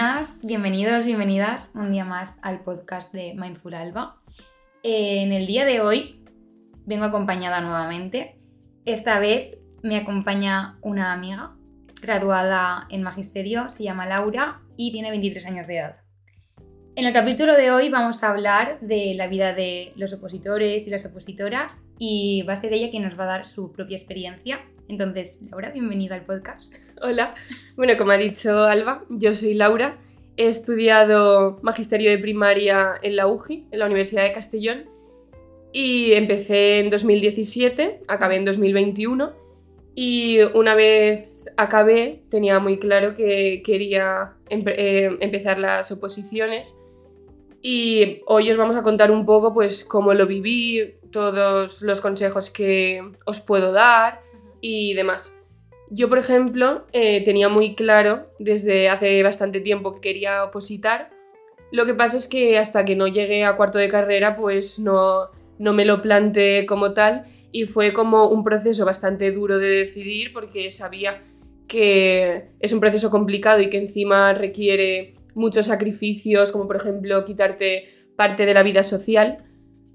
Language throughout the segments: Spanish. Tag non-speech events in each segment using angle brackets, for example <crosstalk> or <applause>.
Buenas, bienvenidos, bienvenidas un día más al podcast de Mindful Alba. Eh, en el día de hoy vengo acompañada nuevamente. Esta vez me acompaña una amiga graduada en magisterio, se llama Laura y tiene 23 años de edad. En el capítulo de hoy vamos a hablar de la vida de los opositores y las opositoras y va a ser ella quien nos va a dar su propia experiencia. Entonces, Laura, bienvenida al podcast. Hola. Bueno, como ha dicho Alba, yo soy Laura. He estudiado magisterio de primaria en la UGI, en la Universidad de Castellón, y empecé en 2017, acabé en 2021, y una vez acabé tenía muy claro que quería eh, empezar las oposiciones y hoy os vamos a contar un poco pues cómo lo viví, todos los consejos que os puedo dar y demás. Yo, por ejemplo, eh, tenía muy claro desde hace bastante tiempo que quería opositar. Lo que pasa es que hasta que no llegué a cuarto de carrera, pues no, no me lo planteé como tal y fue como un proceso bastante duro de decidir porque sabía que es un proceso complicado y que encima requiere muchos sacrificios, como por ejemplo quitarte parte de la vida social,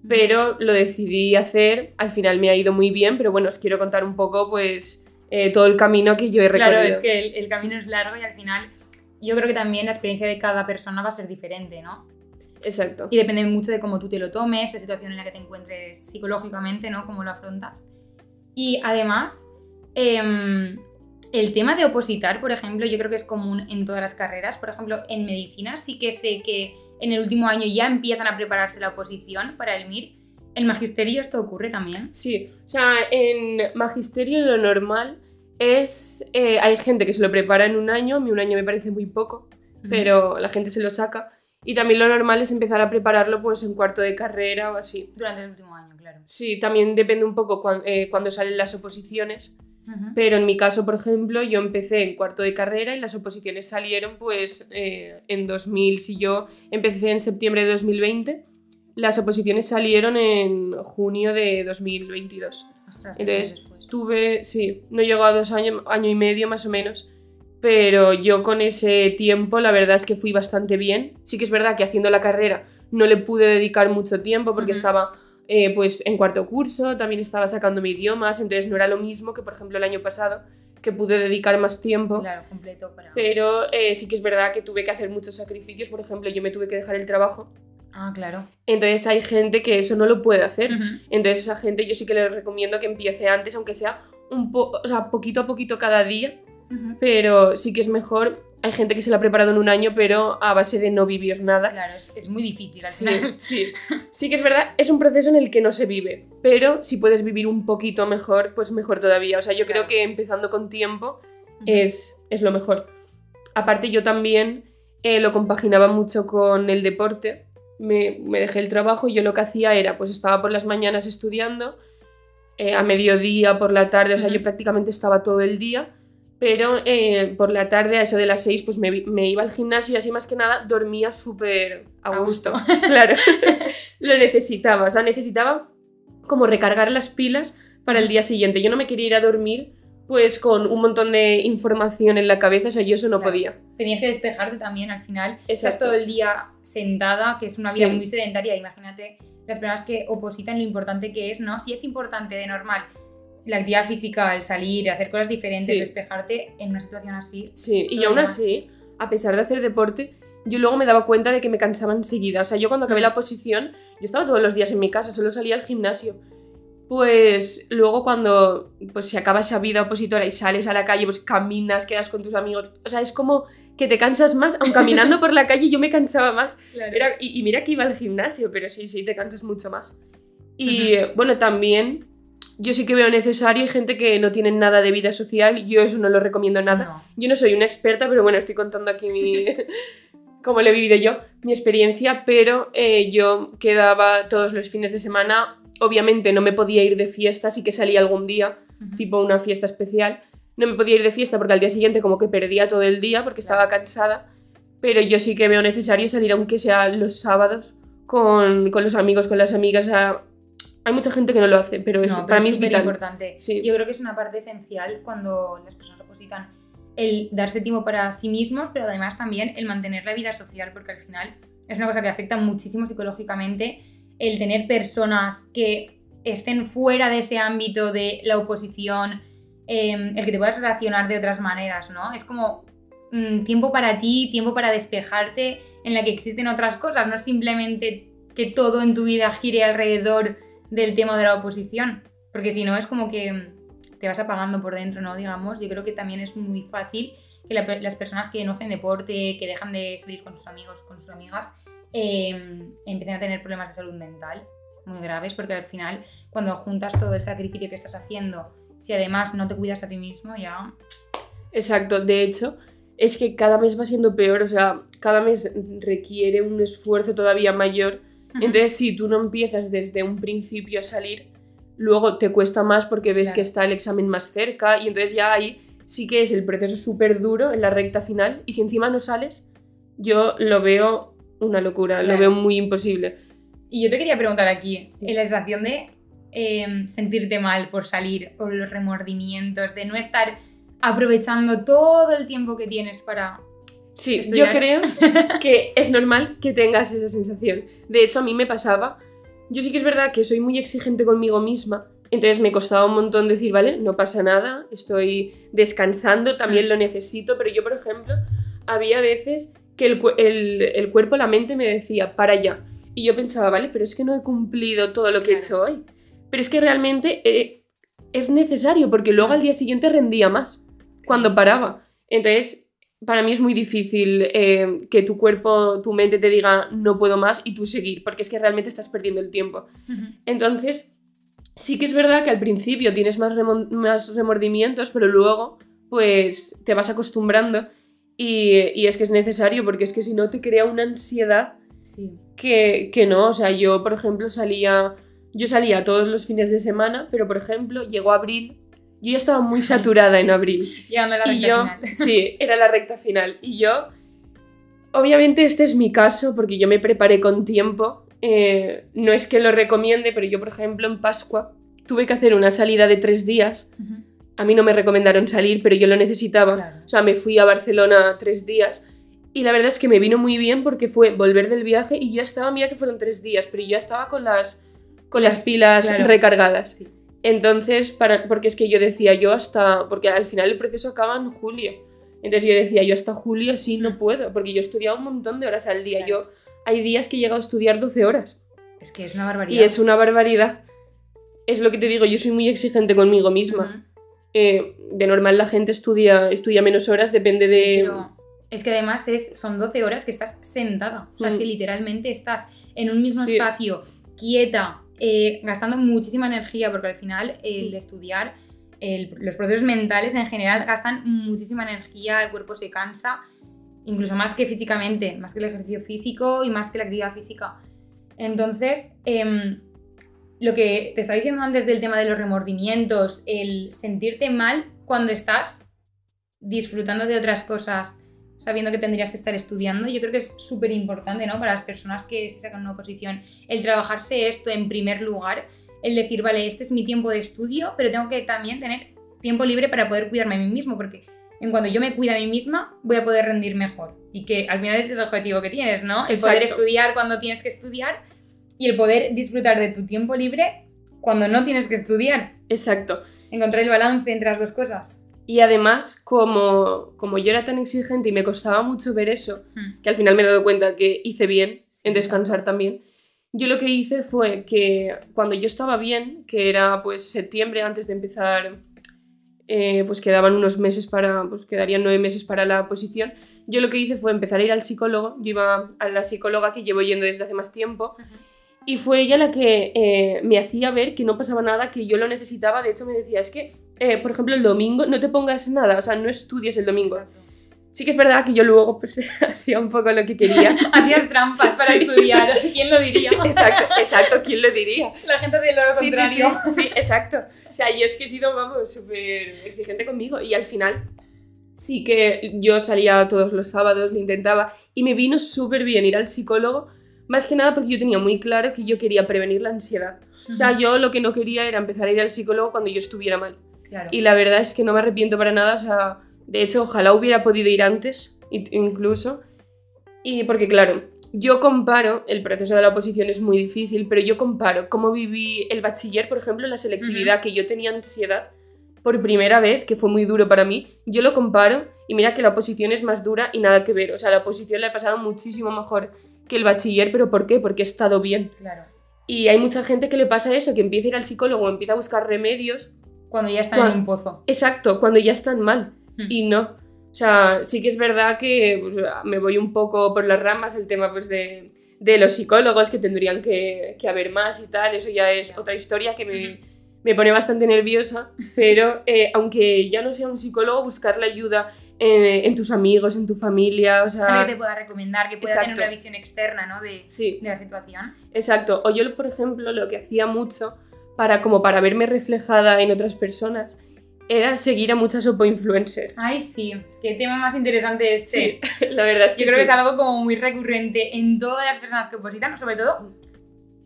pero lo decidí hacer, al final me ha ido muy bien, pero bueno, os quiero contar un poco pues eh, todo el camino que yo he recorrido. Claro, es que el, camino es largo y al final yo creo que también la experiencia de cada persona va a ser diferente, ¿no? Exacto. Y depende mucho de cómo tú te lo tomes, la situación en la que te encuentres psicológicamente, ¿no? Cómo lo afrontas. Y además, em, el tema de opositar, por ejemplo, yo creo que es común en todas las carreras. Por ejemplo, en medicina sí que sé que en el último año ya empiezan a prepararse la oposición para el MIR. ¿En magisterio esto ocurre también? Sí, o sea, en magisterio lo normal es... Eh, hay gente que se lo prepara en un año, a mí un año me parece muy poco, pero la gente se lo saca. Y también lo normal es empezar a prepararlo pues en cuarto de carrera o así. Durante el último año, claro. Sí, también depende un poco eh, cuando salen las oposiciones. Pero en mi caso, por ejemplo, yo empecé en cuarto de carrera y las oposiciones salieron pues eh, en 2000, si yo empecé en septiembre de 2020, las oposiciones salieron en junio de 2022. Entonces, tuve, sí, no llegó a dos años, año y medio más o menos, pero yo con ese tiempo la verdad es que fui bastante bien. Sí que es verdad que haciendo la carrera no le pude dedicar mucho tiempo porque estaba eh, pues en cuarto curso, también estaba sacándome idiomas, entonces no era lo mismo que por ejemplo el año pasado, que pude dedicar más tiempo. Claro, completo para... Pero eh, sí que es verdad que tuve que hacer muchos sacrificios, por ejemplo, yo me tuve que dejar el trabajo. Ah, claro. Entonces hay gente que eso no lo puede hacer. Entonces esa gente yo sí que les recomiendo que empiece antes, aunque sea un poco, o sea, poquito a poquito cada día. Pero sí que es mejor hay gente que se lo ha preparado en un año, pero a base de no vivir nada. Claro, es, muy difícil al sí, Sí. <laughs> sí que es verdad, es un proceso en el que no se vive, pero si puedes vivir un poquito mejor, pues mejor todavía. O sea, yo creo que empezando con tiempo es, es, lo mejor. Aparte, yo también eh, lo compaginaba mucho con el deporte. Me, me, dejé el trabajo y yo lo que hacía era, pues estaba por las mañanas estudiando, eh, a mediodía, por la tarde, o sea, yo prácticamente estaba todo el día pero eh, por la tarde, a eso de las 6, pues me, iba al gimnasio y así más que nada dormía súper a gusto. <laughs> claro, <laughs> lo necesitaba, o sea, necesitaba como recargar las pilas para el día siguiente. Yo no me quería ir a dormir pues con un montón de información en la cabeza, o sea, yo eso no podía. Tenías que despejarte también al final. Estás todo el día sentada, que es una vida muy sedentaria, imagínate las personas que opositan lo importante que es, ¿no? Si es importante de normal la actividad física, el salir, hacer cosas diferentes, despejarte en una situación así. Sí, y aún así, a pesar de hacer deporte, yo luego me daba cuenta de que me cansaba enseguida. O sea, yo cuando acabé la posición, yo estaba todos los días en mi casa, solo salía al gimnasio. Pues luego cuando pues, se acaba esa vida opositora y sales a la calle, pues caminas, quedas con tus amigos. O sea, es como que te cansas más, aun <laughs> caminando por la calle yo me cansaba más. y, mira que iba al gimnasio, pero sí, sí, te cansas mucho más. Y bueno, también yo sí que veo necesario, hay gente que no tiene nada de vida social, yo eso no lo recomiendo nada. Yo no soy una experta, pero bueno, estoy contando aquí mi... <laughs> cómo lo he vivido yo, mi experiencia, pero eh, yo quedaba todos los fines de semana, obviamente no me podía ir de fiesta, sí que salía algún día, tipo una fiesta especial, no me podía ir de fiesta porque al día siguiente como que perdía todo el día porque estaba cansada, pero yo sí que veo necesario salir aunque sea los sábados con, con los amigos, con las amigas a hay mucha gente que no lo hace, pero, eso para mí es vital. importante. Yo creo que es una parte esencial cuando las personas opositan el darse tiempo para sí mismos, pero además también el mantener la vida social, porque al final es una cosa que afecta muchísimo psicológicamente el tener personas que estén fuera de ese ámbito de la oposición, em, el que te puedas relacionar de otras maneras, ¿no? Es como mm, tiempo para ti, tiempo para despejarte, en la que existen otras cosas, no simplemente que todo en tu vida gire alrededor del tema de la oposición, porque si no es como que te vas apagando por dentro, ¿no? Digamos, yo creo que también es muy fácil que las personas que no hacen deporte, que dejan de salir con sus amigos, con sus amigas, em, empiecen a tener problemas de salud mental muy graves, porque al final, cuando juntas todo el sacrificio que estás haciendo, si además no te cuidas a ti mismo, ya... Exacto, de hecho, es que cada mes va siendo peor, o sea, cada mes requiere un esfuerzo todavía mayor. Entonces, si tú no empiezas desde un principio a salir, luego te cuesta más porque ves que está el examen más cerca y entonces ya ahí sí que es el proceso súper duro en la recta final y si encima no sales, yo lo veo una locura, lo veo muy imposible. Y yo te quería preguntar aquí, en la sensación de em, sentirte mal por salir o los remordimientos, de no estar aprovechando todo el tiempo que tienes para... Sí, yo creo <laughs> que es normal que tengas esa sensación. De hecho, a mí me pasaba yo sí que es verdad que soy muy exigente conmigo misma, entonces me costaba un montón decir, vale, no pasa nada, estoy descansando, también lo necesito, pero yo, por ejemplo, había veces que el, cuerpo, la mente me decía, para ya. Y yo pensaba, vale, pero es que no he cumplido todo lo que he hecho hoy. Pero es que realmente eh, es necesario, porque luego al día siguiente rendía más cuando paraba. Entonces, para mí es muy difícil eh, que tu cuerpo, tu mente te diga no puedo más y tú seguir, porque es que realmente estás perdiendo el tiempo. Entonces, sí que es verdad que al principio tienes más, más remordimientos, pero luego pues te vas acostumbrando y, es que es necesario, porque es que si no te crea una ansiedad que, que no, o sea, yo por ejemplo salía, yo salía todos los fines de semana, pero por ejemplo llegó abril yo ya estaba muy saturada en abril. <laughs> Llegando a la recta final. Sí, era la recta final. Y yo, obviamente este es mi caso porque yo me preparé con tiempo. Eh, no es que lo recomiende, pero yo, por ejemplo, en Pascua tuve que hacer una salida de tres días. A mí no me recomendaron salir, pero yo lo necesitaba. O sea, me fui a Barcelona tres días. Y la verdad es que me vino muy bien porque fue volver del viaje y ya estaba, mira que fueron tres días, pero ya estaba con las, con las pilas recargadas. Sí. Entonces, para, porque es que yo decía, yo hasta, porque al final el proceso acaba en julio. Entonces yo decía, yo hasta julio sí no puedo, porque yo estudiaba un montón de horas al día. Yo hay días que he llegado a estudiar 12 horas. Es que es una barbaridad. Y es una barbaridad. Es lo que te digo, yo soy muy exigente conmigo misma. Eh, de normal la gente estudia, estudia menos horas, depende de... es que además es, son 12 horas que estás sentada. O sea, es que literalmente estás en un mismo espacio, quieta, eh, gastando muchísima energía, porque al final el mm. estudiar, los procesos mentales en general gastan muchísima energía, el cuerpo se cansa, incluso más que físicamente, más que el ejercicio físico y más que la actividad física. Entonces, em, lo que te estaba diciendo antes del tema de los remordimientos, el sentirte mal cuando estás disfrutando de otras cosas sabiendo que tendrías que estar estudiando. Yo creo que es súper importante, ¿no? Para las personas que se sacan una oposición, el trabajarse esto en primer lugar, el decir, vale, este es mi tiempo de estudio, pero tengo que también tener tiempo libre para poder cuidarme a mí mismo, porque en cuanto yo me cuido a mí misma, voy a poder rendir mejor. Y que al final ese es el objetivo que tienes, ¿no? El poder estudiar cuando tienes que estudiar y el poder disfrutar de tu tiempo libre cuando no tienes que estudiar. Exacto. Encontrar el balance entre las dos cosas. Y además, como, como yo era tan exigente y me costaba mucho ver eso, hmm. que al final me he dado cuenta que hice bien en descansar también, yo lo que hice fue que cuando yo estaba bien, que era pues septiembre antes de empezar, eh, pues quedaban unos meses para, pues quedarían nueve meses para la posición, yo lo que hice fue empezar a ir al psicólogo, yo iba a la psicóloga que llevo yendo desde hace más tiempo, y fue ella la que eh, me hacía ver que no pasaba nada, que yo lo necesitaba, de hecho me decía, es que eh, por ejemplo, el domingo no te pongas nada, o sea, no estudies el domingo. Sí que es verdad que yo luego pues, <laughs> hacía un poco lo que quería. <laughs> Hacías trampas para estudiar. <laughs> ¿Quién lo diría? Exacto, exacto, ¿quién lo diría? La gente de lo contrario. Sí, sí, exacto. O sea, yo es que he sido, vamos, súper exigente conmigo y al final sí que yo salía todos los sábados, lo intentaba y me vino súper bien ir al psicólogo, más que nada porque yo tenía muy claro que yo quería prevenir la ansiedad. O sea, yo lo que no quería era empezar a ir al psicólogo cuando yo estuviera mal. Y la verdad es que no me arrepiento para nada, o sea, De hecho, ojalá hubiera podido ir antes, incluso. Y porque, claro, yo comparo, el proceso de la oposición es muy difícil, pero yo comparo cómo viví el bachiller, por ejemplo, la selectividad, que yo tenía ansiedad por primera vez, que fue muy duro para mí, yo lo comparo y mira que la oposición es más dura y nada que ver. O sea, la oposición la he pasado muchísimo mejor que el bachiller, pero ¿por qué? Porque he estado bien. Claro. Y hay mucha gente que le pasa eso, que empieza a ir al psicólogo, empieza a buscar remedios. Cuando ya están Cuan- en un pozo. Exacto, cuando ya están mal. Hmm. Y no. O sea, sí que es verdad que pues, me voy un poco por las ramas el tema pues, de, de los psicólogos que tendrían que, que haber más y tal. Eso ya es otra historia que me, me pone bastante nerviosa. Pero eh, aunque ya no sea un psicólogo, buscar la ayuda en, en tus amigos, en tu familia. O Gente sea, que te pueda recomendar, que pueda Exacto. tener una visión externa, ¿no? De, sí. de la situación. Exacto. O yo, por ejemplo, lo que hacía mucho para como para verme reflejada en otras personas era seguir a muchas opo-influencers. Ay, sí. Qué tema más interesante este. Sí, <laughs> la verdad es que Yo creo que sí. es algo como muy recurrente en todas las personas que opositan, sobre todo,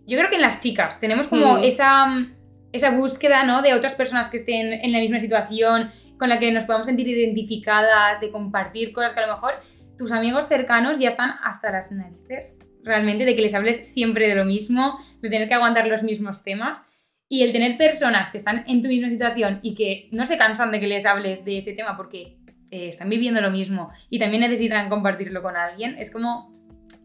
yo creo que en las chicas. Tenemos como Mm. esa, esa búsqueda, ¿no? De otras personas que estén en la misma situación, con la que nos podamos sentir identificadas, de compartir cosas que a lo mejor tus amigos cercanos ya están hasta las narices, realmente, de que les hables siempre de lo mismo, de tener que aguantar los mismos temas. Y el tener personas que están en tu misma situación y que no se cansan de que les hables de ese tema porque eh, están viviendo lo mismo y también necesitan compartirlo con alguien, es como,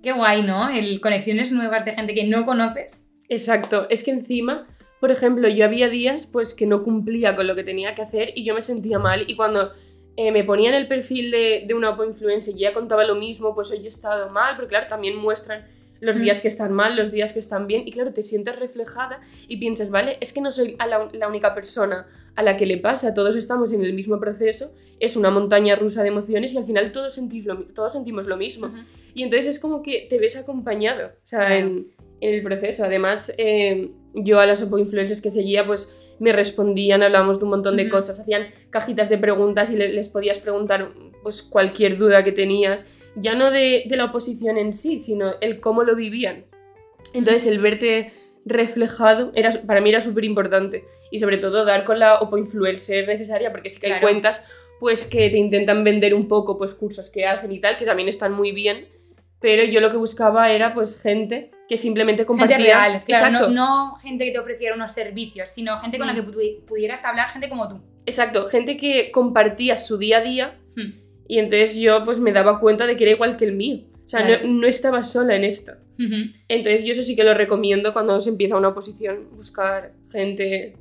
qué guay, ¿no? El conexiones nuevas de gente que no conoces. Exacto, es que encima, por ejemplo, yo había días pues que no cumplía con lo que tenía que hacer y yo me sentía mal y cuando eh, me ponía en el perfil de, de una influencer y ya contaba lo mismo, pues hoy he estado mal, porque claro, también muestran los Mm. días que están mal, los días que están bien y claro, te sientes reflejada y piensas, vale, es que no soy a la, la única persona a la que le pasa, todos estamos en el mismo proceso, es una montaña rusa de emociones y al final todos, sentís lo todos sentimos lo mismo. Y entonces es como que te ves acompañado, o sea, en, en el proceso. Además, eh, yo a las influencers que seguía, pues me respondían, hablábamos de un montón de cosas, hacían cajitas de preguntas y le- les podías preguntar pues cualquier duda que tenías, ya no de, de la oposición en sí, sino el cómo lo vivían. Entonces, el verte reflejado era, para mí era súper importante. Y sobre todo dar con la opo influencer necesaria, porque sí que hay cuentas pues que te intentan vender un poco pues cursos que hacen y tal, que también están muy bien, pero yo lo que buscaba era pues gente que simplemente compartía Gente real, claro, exacto, no, no gente que te ofreciera unos servicios, sino gente con la Mm. que pu- pudieras hablar, gente como tú. exacto, gente que compartía su día a día Hmm. Y entonces yo pues me daba cuenta de que era igual que el mío. O sea, Claro. no, no estaba sola en esto. Entonces yo eso sí que lo recomiendo cuando se empieza una oposición, buscar gente.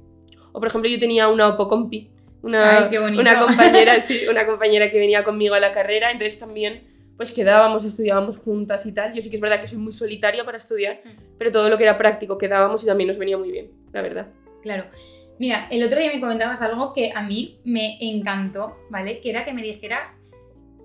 O por ejemplo yo tenía una opocompi, una, Ay, una compañera, <laughs> sí, una compañera que venía conmigo a la carrera, entonces también pues quedábamos, estudiábamos juntas y tal. Yo sí que es verdad que soy muy solitaria para estudiar, Mm. pero todo lo que era práctico quedábamos y también nos venía muy bien, la verdad. Claro. Mira, el otro día me comentabas algo que a mí me encantó, ¿vale? Que era que me dijeras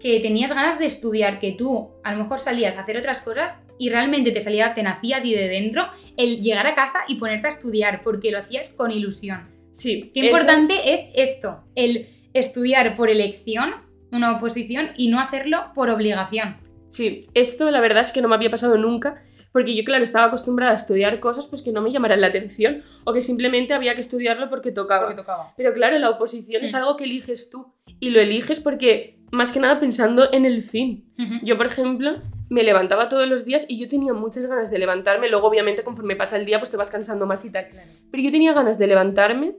que tenías ganas de estudiar, que tú a lo mejor salías a hacer otras cosas y realmente te salía, te nacía a ti de dentro el llegar a casa y ponerte a estudiar porque lo hacías con ilusión. Sí, Qué eso- importante es esto, el estudiar por elección, una oposición, y no hacerlo por obligación. Sí, esto la verdad es que no me había pasado nunca, porque yo, claro, estaba acostumbrada a estudiar cosas pues que no me llamaran la atención o que simplemente había que estudiarlo porque tocaba. Porque tocaba. Pero claro, la oposición es algo que eliges tú y lo eliges porque más que nada pensando en el fin. Yo, por ejemplo, me levantaba todos los días y yo tenía muchas ganas de levantarme, luego obviamente conforme pasa el día pues te vas cansando más y tal. Claro. Pero yo tenía ganas de levantarme,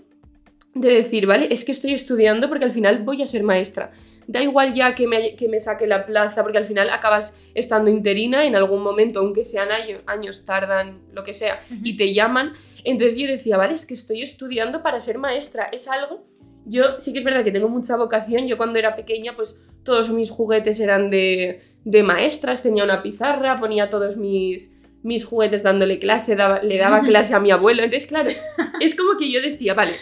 de decir, vale, es que estoy estudiando porque al final voy a ser maestra. Da igual ya que me, que me saque la plaza, porque al final acabas estando interina en algún momento, aunque sean año- años, tardan, lo que sea, y te llaman. Entonces yo decía, vale, es que estoy estudiando para ser maestra. Es algo... Yo sí que es verdad que tengo mucha vocación. Yo cuando era pequeña, pues todos mis juguetes eran de, de maestras, tenía una pizarra, ponía todos mis, mis juguetes dándole clase, daba- le daba <laughs> clase a mi abuelo. Entonces, claro, es como que yo decía, vale,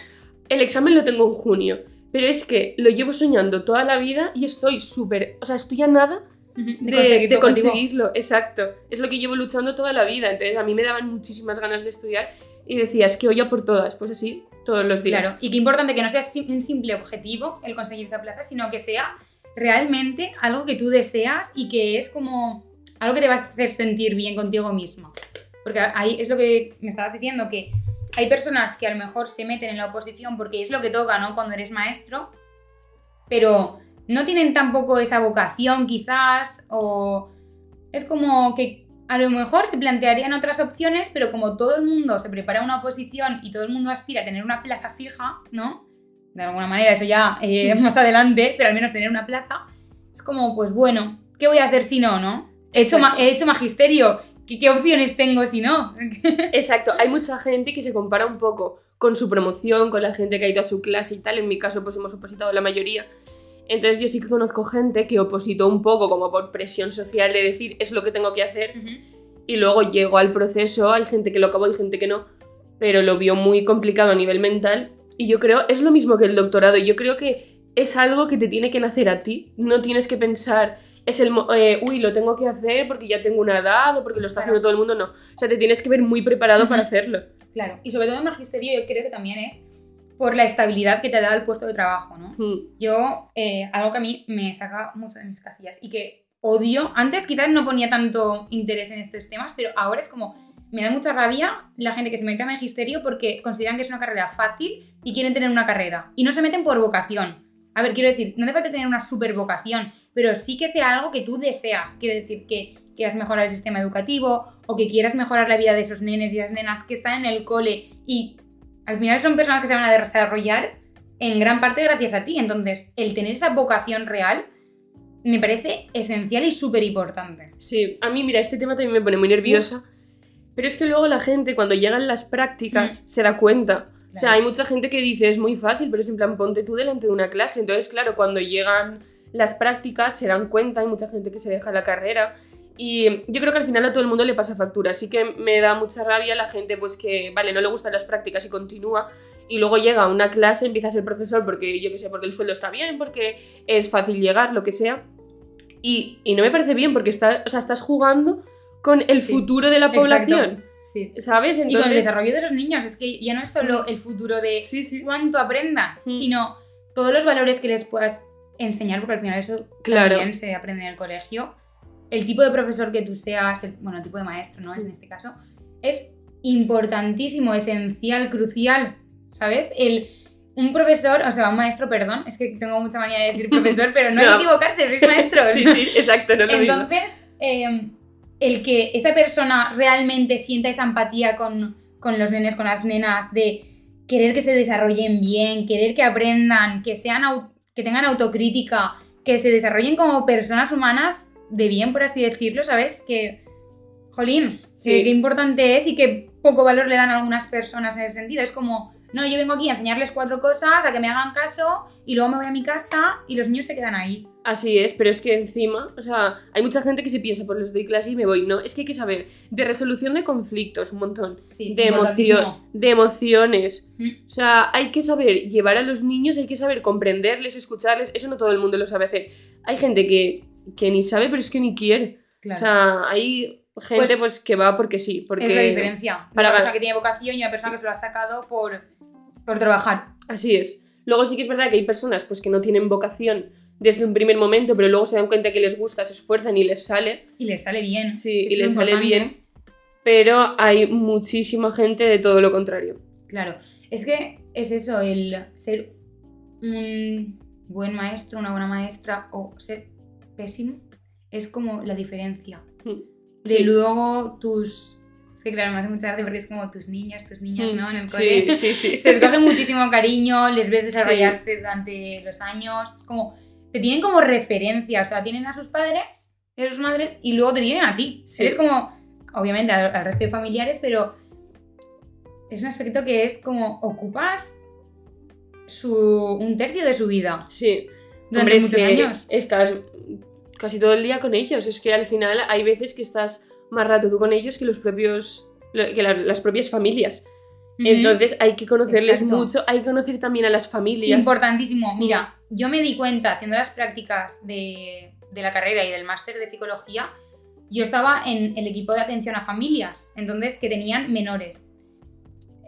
el examen lo tengo en junio, pero es que lo llevo soñando toda la vida y estoy súper, o sea, estoy a nada de, conseguirlo, exacto. Es lo que llevo luchando toda la vida, entonces a mí me daban muchísimas ganas de estudiar y decía, es que hoy a por todas, pues así, todos los días. Claro, y qué importante que no sea un simple objetivo el conseguir esa plaza, sino que sea realmente algo que tú deseas y que es como algo que te va a hacer sentir bien contigo mismo. Porque ahí es lo que me estabas diciendo, que hay personas que a lo mejor se meten en la oposición porque es lo que toca, ¿no? Cuando eres maestro, pero no tienen tampoco esa vocación quizás, o es como que a lo mejor se plantearían otras opciones, pero como todo el mundo se prepara una oposición y todo el mundo aspira a tener una plaza fija, ¿no? De alguna manera, eso ya eh, <laughs> más adelante, pero al menos tener una plaza, es como, pues bueno, ¿qué voy a hacer si no, no? He hecho, Exacto. he hecho magisterio, ¿Qué, ¿qué opciones tengo si no? <laughs> Exacto, hay mucha gente que se compara un poco con su promoción, con la gente que ha ido a su clase y tal. En mi caso, pues hemos opositado la mayoría. Entonces yo sí que conozco gente que opositó un poco como por presión social de decir es lo que tengo que hacer y luego llegó al proceso, hay gente que lo acabó y gente que no, pero lo vio muy complicado a nivel mental y yo creo, es lo mismo que el doctorado, yo creo que es algo que te tiene que nacer a ti, no tienes que pensar, es el, eh, uy, lo tengo que hacer porque ya tengo una edad o porque lo está Claro. haciendo todo el mundo, no, o sea, te tienes que ver muy preparado para hacerlo. Claro, y sobre todo en magisterio yo creo que también es por la estabilidad que te da el puesto de trabajo, ¿no? Mm, Yo, eh, algo que a mí me saca mucho de mis casillas y que odio, antes quizás no ponía tanto interés en estos temas, pero ahora es como, me da mucha rabia la gente que se mete a magisterio porque consideran que es una carrera fácil y quieren tener una carrera y no se meten por vocación. A ver, quiero decir, no hace falta tener una super vocación, pero sí que sea algo que tú deseas. Quiero decir, que quieras mejorar el sistema educativo o que quieras mejorar la vida de esos nenes y esas nenas que están en el cole y al final son personas que se van a desarrollar en gran parte gracias a ti. Entonces, el tener esa vocación real me parece esencial y súper importante. Sí, a mí, mira, este tema también me pone muy nerviosa, pero es que luego la gente cuando llegan las prácticas se da cuenta. O sea, hay mucha gente que dice es muy fácil, pero es en plan ponte tú delante de una clase. Entonces, claro, cuando llegan las prácticas se dan cuenta, hay mucha gente que se deja la carrera. Y yo creo que al final a todo el mundo le pasa factura. Así que me da mucha rabia la gente pues que, vale, no le gustan las prácticas y continúa. Y luego llega a una clase, empieza a ser profesor porque yo qué sé, porque el sueldo está bien, porque es fácil llegar, lo que sea. Y, y no me parece bien porque está, o sea, estás jugando con el Sí, futuro de la exacto. población. Sí. ¿Sabes? Y con el desarrollo de esos niños, es que ya no es solo el futuro de Sí, sí. cuánto aprendan, Mm. sino todos los valores que les puedas enseñar, porque al final eso Claro. también se aprende en el colegio. El tipo de profesor que tú seas, el- bueno, el tipo de maestro, ¿no? En este caso, es importantísimo, esencial, crucial, ¿sabes? El, un profesor, o sea, un maestro, perdón, es que tengo mucha manía de decir <laughs> profesor, pero no, hay que equivocarse, sois maestros. <laughs> Sí, sí, exacto, no es lo. Entonces, eh, el que esa persona realmente sienta esa empatía con, con los nenes, con las nenas, de querer que se desarrollen bien, querer que aprendan, que, sean que tengan autocrítica, que se desarrollen como personas humanas de bien, por así decirlo, ¿sabes? Que, jolín, Sí. que- qué importante es y qué poco valor le dan a algunas personas en ese sentido. Es como, no, yo vengo aquí a enseñarles cuatro cosas, a que me hagan caso y luego me voy a mi casa y los niños se quedan ahí. Así es, pero es que encima, o sea, hay mucha gente que se piensa, pues les doy clase y me voy. No, es que hay que saber de resolución de conflictos, un montón. Sí, De emoción, de emociones. Mm. O sea, hay que saber llevar a los niños, hay que saber comprenderles, escucharles. Eso no todo el mundo lo sabe hacer. Hay gente que, que ni sabe, pero es que ni quiere. Claro. O sea, hay gente Pues- pues, que va porque sí. Porque... es la diferencia. para Una persona que tiene vocación y una persona que se lo ha sacado por, por trabajar. Así es. Luego sí que es verdad que hay personas pues, que no tienen vocación desde un primer momento, pero luego se dan cuenta que les gusta, se esfuerzan y les sale. Y les sale bien. Sí, y les sale bien. Pero hay muchísima gente de todo lo contrario. Claro. Es que es eso, el ser un buen maestro, una buena maestra o ser pésimo es como la diferencia. De Sí. luego tus... Es que claro, me hace mucha gracia porque es como tus niños, tus niñas, ¿no? En el Sí, cole. sí, sí. Se les coge muchísimo cariño, les ves desarrollarse durante los años, es como te tienen como referencia, o sea, tienen a sus padres, a sus madres y luego te tienen a ti. Sí. Eres como, obviamente, al, al resto de familiares, pero es un aspecto que es como ocupas su, un tercio de su vida Sí. durante Hombre, es muchos que años. estás casi todo el día con ellos. Es que al final hay veces que estás más rato tú con ellos que los propios que la- las propias familias. Entonces hay que conocerles Exacto. mucho, hay que conocer también a las familias. Importantísimo. Mira, yo me di cuenta haciendo las prácticas de, de la carrera y del máster de psicología, yo estaba en el equipo de atención a familias, entonces que tenían menores.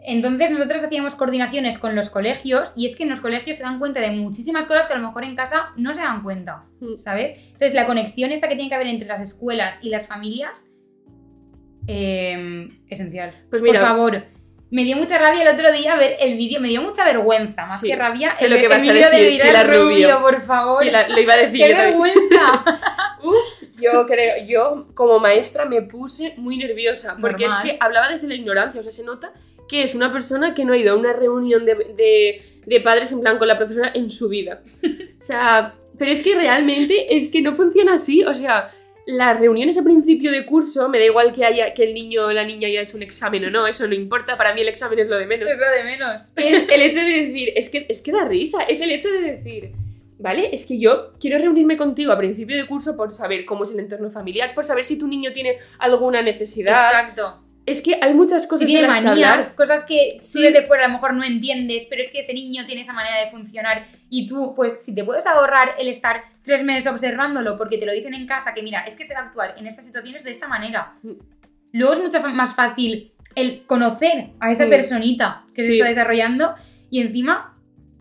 Entonces nosotros hacíamos coordinaciones con los colegios y es que en los colegios se dan cuenta de muchísimas cosas que a lo mejor en casa no se dan cuenta, Mm. ¿sabes? Entonces la conexión esta que tiene que haber entre las escuelas y las familias, eh, esencial. Pues mira, Por favor, me dio mucha rabia el otro día ver el vídeo, me dio mucha vergüenza, más Sí, que rabia. sé el, lo que el vas a vídeo de Pilar Rubio. por favor. Lo iba a decir. <laughs> ¡Qué vergüenza! <laughs> Yo creo, yo como maestra me puse muy nerviosa porque Normal. es que hablaba desde la ignorancia, o sea, se nota que es una persona que no ha ido a una reunión de, de- de padres en plan con la profesora en su vida. O sea, pero es que realmente es que no funciona así, o sea, las reuniones a principio de curso, me da igual que, haya, que el niño o la niña haya hecho un examen o no, eso no importa, para mí el examen es lo de menos. Es lo de menos. es el hecho de decir, es que, es que da risa, es el hecho de decir, ¿vale? Es que yo quiero reunirme contigo a principio de curso por saber cómo es el entorno familiar, por saber si tu niño tiene alguna necesidad. Exacto. Es que hay muchas cosas tiene de las que manías, hablar. cosas que tú Sí. desde fuera a lo mejor no entiendes, pero es que ese niño tiene esa manera de funcionar y tú, pues, si te puedes ahorrar el estar tres meses observándolo porque te lo dicen en casa, que mira, es que se va a actuar en estas situaciones de esta manera. Luego es mucho más fácil el conocer a esa personita que se Sí. está desarrollando y encima,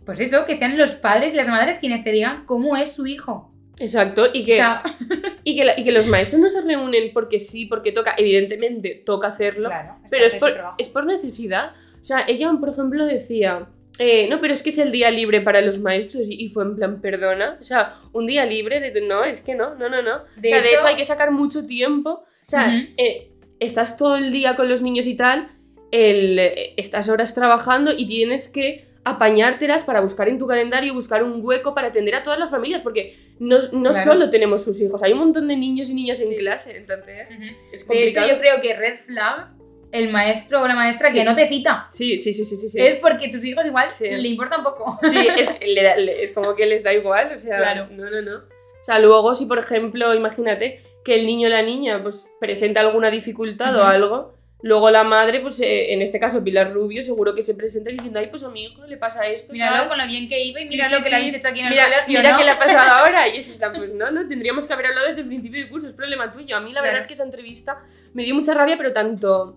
pues eso, que sean los padres y las madres quienes te digan cómo es su hijo. Exacto, y que, O sea, <laughs> y, que la- y que los maestros no se reúnen porque sí, porque toca, evidentemente toca hacerlo, claro, pero es por, es por necesidad. O sea, ella, por ejemplo, decía, eh, no, pero es que es el día libre para los maestros y, y fue en plan, perdona. O sea, un día libre, de, no, es que no, no, no, no. De o sea, de hecho- hay que sacar mucho tiempo. O sea, eh, estás todo el día con los niños y tal, el, eh, estas horas trabajando y tienes que apañártelas para buscar en tu calendario, buscar un hueco para atender a todas las familias, porque no, no Claro. solo tenemos sus hijos, hay un montón de niños y niñas en Sí. clase, entonces Ujú. es De hecho, complicado. yo creo que red flag, el maestro o la maestra Sí. que no te cita. Sí, sí, sí, sí, sí. Es porque tus hijos igual le importa un poco. Sí, <laughs> es, le da- le- es como que les da igual, o sea, Claro. no, no, no. O sea, luego si por ejemplo, imagínate que el niño o la niña pues presenta alguna dificultad o Ujú. algo, luego la madre, pues eh, en este caso Pilar Rubio, seguro que se presenta diciendo, ay, pues a mi hijo le pasa esto. Míralo tal". con lo bien que iba y Sí, mira sí, lo que sí. le habéis hecho aquí en el Mira, colegio, mira ¿no? qué le ha pasado <laughs> ahora. Y es pues no, no, tendríamos que haber hablado desde el principio del curso, es problema tuyo. A mí la verdad es que esa entrevista me dio mucha rabia, pero tanto,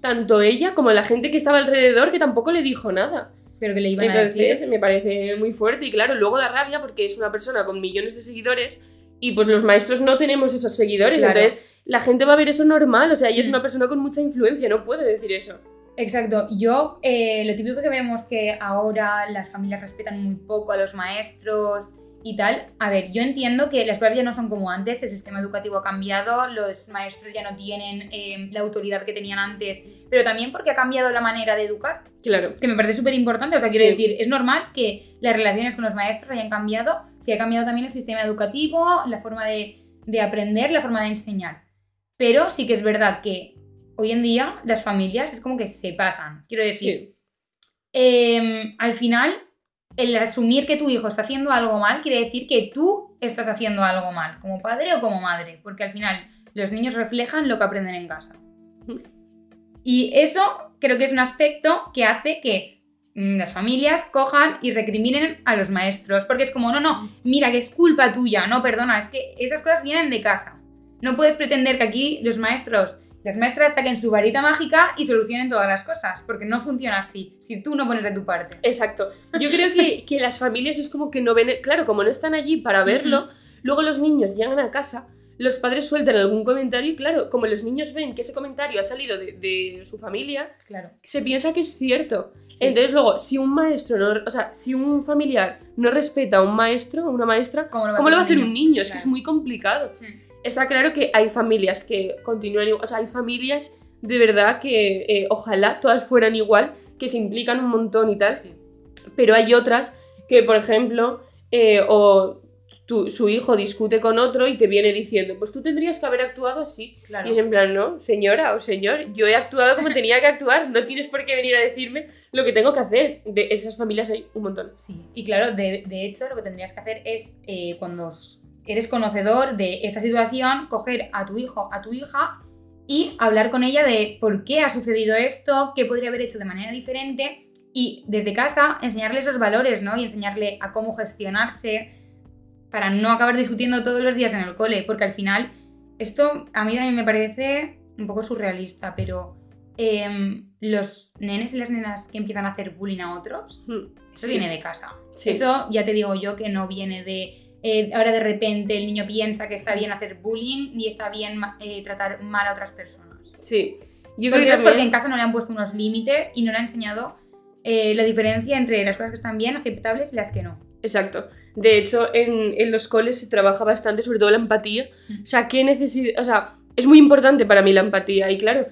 tanto ella como la gente que estaba alrededor que tampoco le dijo nada. Pero que le iban a Entonces decir. me parece muy fuerte y claro, luego da rabia porque es una persona con millones de seguidores y pues los maestros no tenemos esos seguidores, Claro. entonces la gente va a ver eso normal, o sea, ella es Mm. una persona con mucha influencia, no puede decir eso. Exacto. Yo, eh, lo típico que vemos que ahora las familias respetan muy poco a los maestros y tal. A ver, yo entiendo que las cosas ya no son como antes, el sistema educativo ha cambiado, los maestros ya no tienen eh, la autoridad que tenían antes, pero también porque ha cambiado la manera de educar. Claro. que me parece súper importante. O sea, quiero Sí. decir, es normal que las relaciones con los maestros hayan cambiado, si ha cambiado también el sistema educativo, la forma de, de aprender, la forma de enseñar. Pero sí que es verdad que hoy en día las familias es como que se pasan. Quiero decir, Sí. eh, al final, el asumir que tu hijo está haciendo algo mal quiere decir que tú estás haciendo algo mal, como padre o como madre, porque al final los niños reflejan lo que aprenden en casa. Y eso creo que es un aspecto que hace que mm, las familias cojan y recriminen a los maestros, porque es como, no, no, mira que es culpa tuya, no, perdona, es que esas cosas vienen de casa. No puedes pretender que aquí los maestros, las maestras saquen su varita mágica y solucionen todas las cosas, porque no funciona así, si tú no pones de tu parte. Exacto. Yo creo que, que las familias es como que no ven, claro, como no están allí para verlo, luego los niños llegan a casa, los padres sueltan algún comentario y claro, como los niños ven que ese comentario ha salido de, de su familia, Claro. se piensa que es cierto. Entonces luego, si un maestro, no, o sea, si un familiar no respeta a un maestro o una maestra, ¿Cómo lo ¿cómo lo va a hacer un niño? Es que es muy complicado. Está claro que hay familias que continúan, igual, o sea, hay familias de verdad que eh, ojalá todas fueran igual, que se implican un montón y tal, Sí. pero hay otras que, por ejemplo, eh, o tu- su hijo discute con otro y te viene diciendo, pues tú tendrías que haber actuado así. Claro. Y es en plan, no, señora o señor, yo he actuado como <laughs> tenía que actuar, no tienes por qué venir a decirme lo que tengo que hacer. De esas familias hay un montón. Sí, y claro, de, de hecho lo que tendrías que hacer es, eh, cuando eres conocedor de esta situación, coger a tu hijo, a tu hija y hablar con ella de por qué ha sucedido esto, qué podría haber hecho de manera diferente y desde casa enseñarle esos valores, ¿no? Y enseñarle a cómo gestionarse para no acabar discutiendo todos los días en el cole, porque al final esto a mí también me parece un poco surrealista, pero em, los nenes y las nenas que empiezan a hacer bullying a otros, eso Sí. viene de casa. Sí. Eso ya te digo yo que no viene de. Eh, ahora de repente el niño piensa que está bien hacer bullying y está bien eh, tratar mal a otras personas. Sí. Yo Porque creo es que porque también- en casa no le han puesto unos límites y no le han enseñado eh, la diferencia entre las cosas que están bien, aceptables y las que no. Exacto. De hecho, en, en los coles se trabaja bastante, sobre todo la empatía. O sea, ¿qué necesidad? O sea, es muy importante para mí la empatía. Y claro,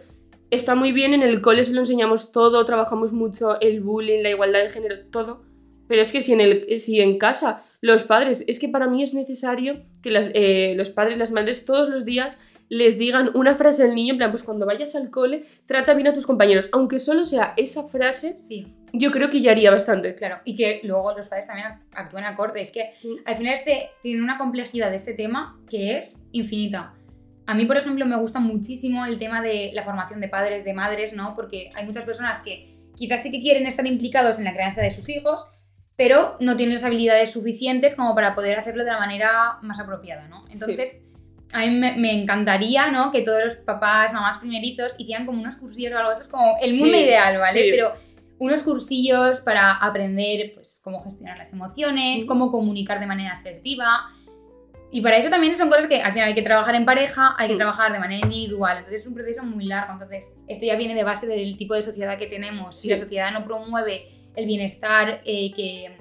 está muy bien, en el cole se lo enseñamos todo, trabajamos mucho el bullying, la igualdad de género, todo. Pero es que si en, el, si en casa los padres, es que para mí es necesario que las, eh, los padres, las madres, todos los días les digan una frase al niño, en plan, pues cuando vayas al cole, trata bien a tus compañeros. Aunque solo sea esa frase, Sí, yo creo que ya haría bastante. claro. Y que luego los padres también ac- actúen acorde. Es que Mm. al final este tiene una complejidad de este tema que es infinita. A mí, por ejemplo, me gusta muchísimo el tema de la formación de padres, de madres, ¿no? Porque hay muchas personas que quizás sí que quieren estar implicados en la crianza de sus hijos, pero no tienen las habilidades suficientes como para poder hacerlo de la manera más apropiada, ¿no? Entonces, a mí me, me encantaría, ¿no? Que todos los papás, mamás primerizos hicieran como unos cursillos o algo. Esto es como el mundo Sí, ideal, ¿vale? sí. Pero unos cursillos para aprender, pues, cómo gestionar las emociones, cómo comunicar de manera asertiva. Y para eso también son cosas que al final hay que trabajar en pareja, hay que Mm. trabajar de manera individual. Entonces es un proceso muy largo. Entonces, esto ya viene de base del tipo de sociedad que tenemos. Si Sí. la sociedad no promueve el bienestar, eh, que,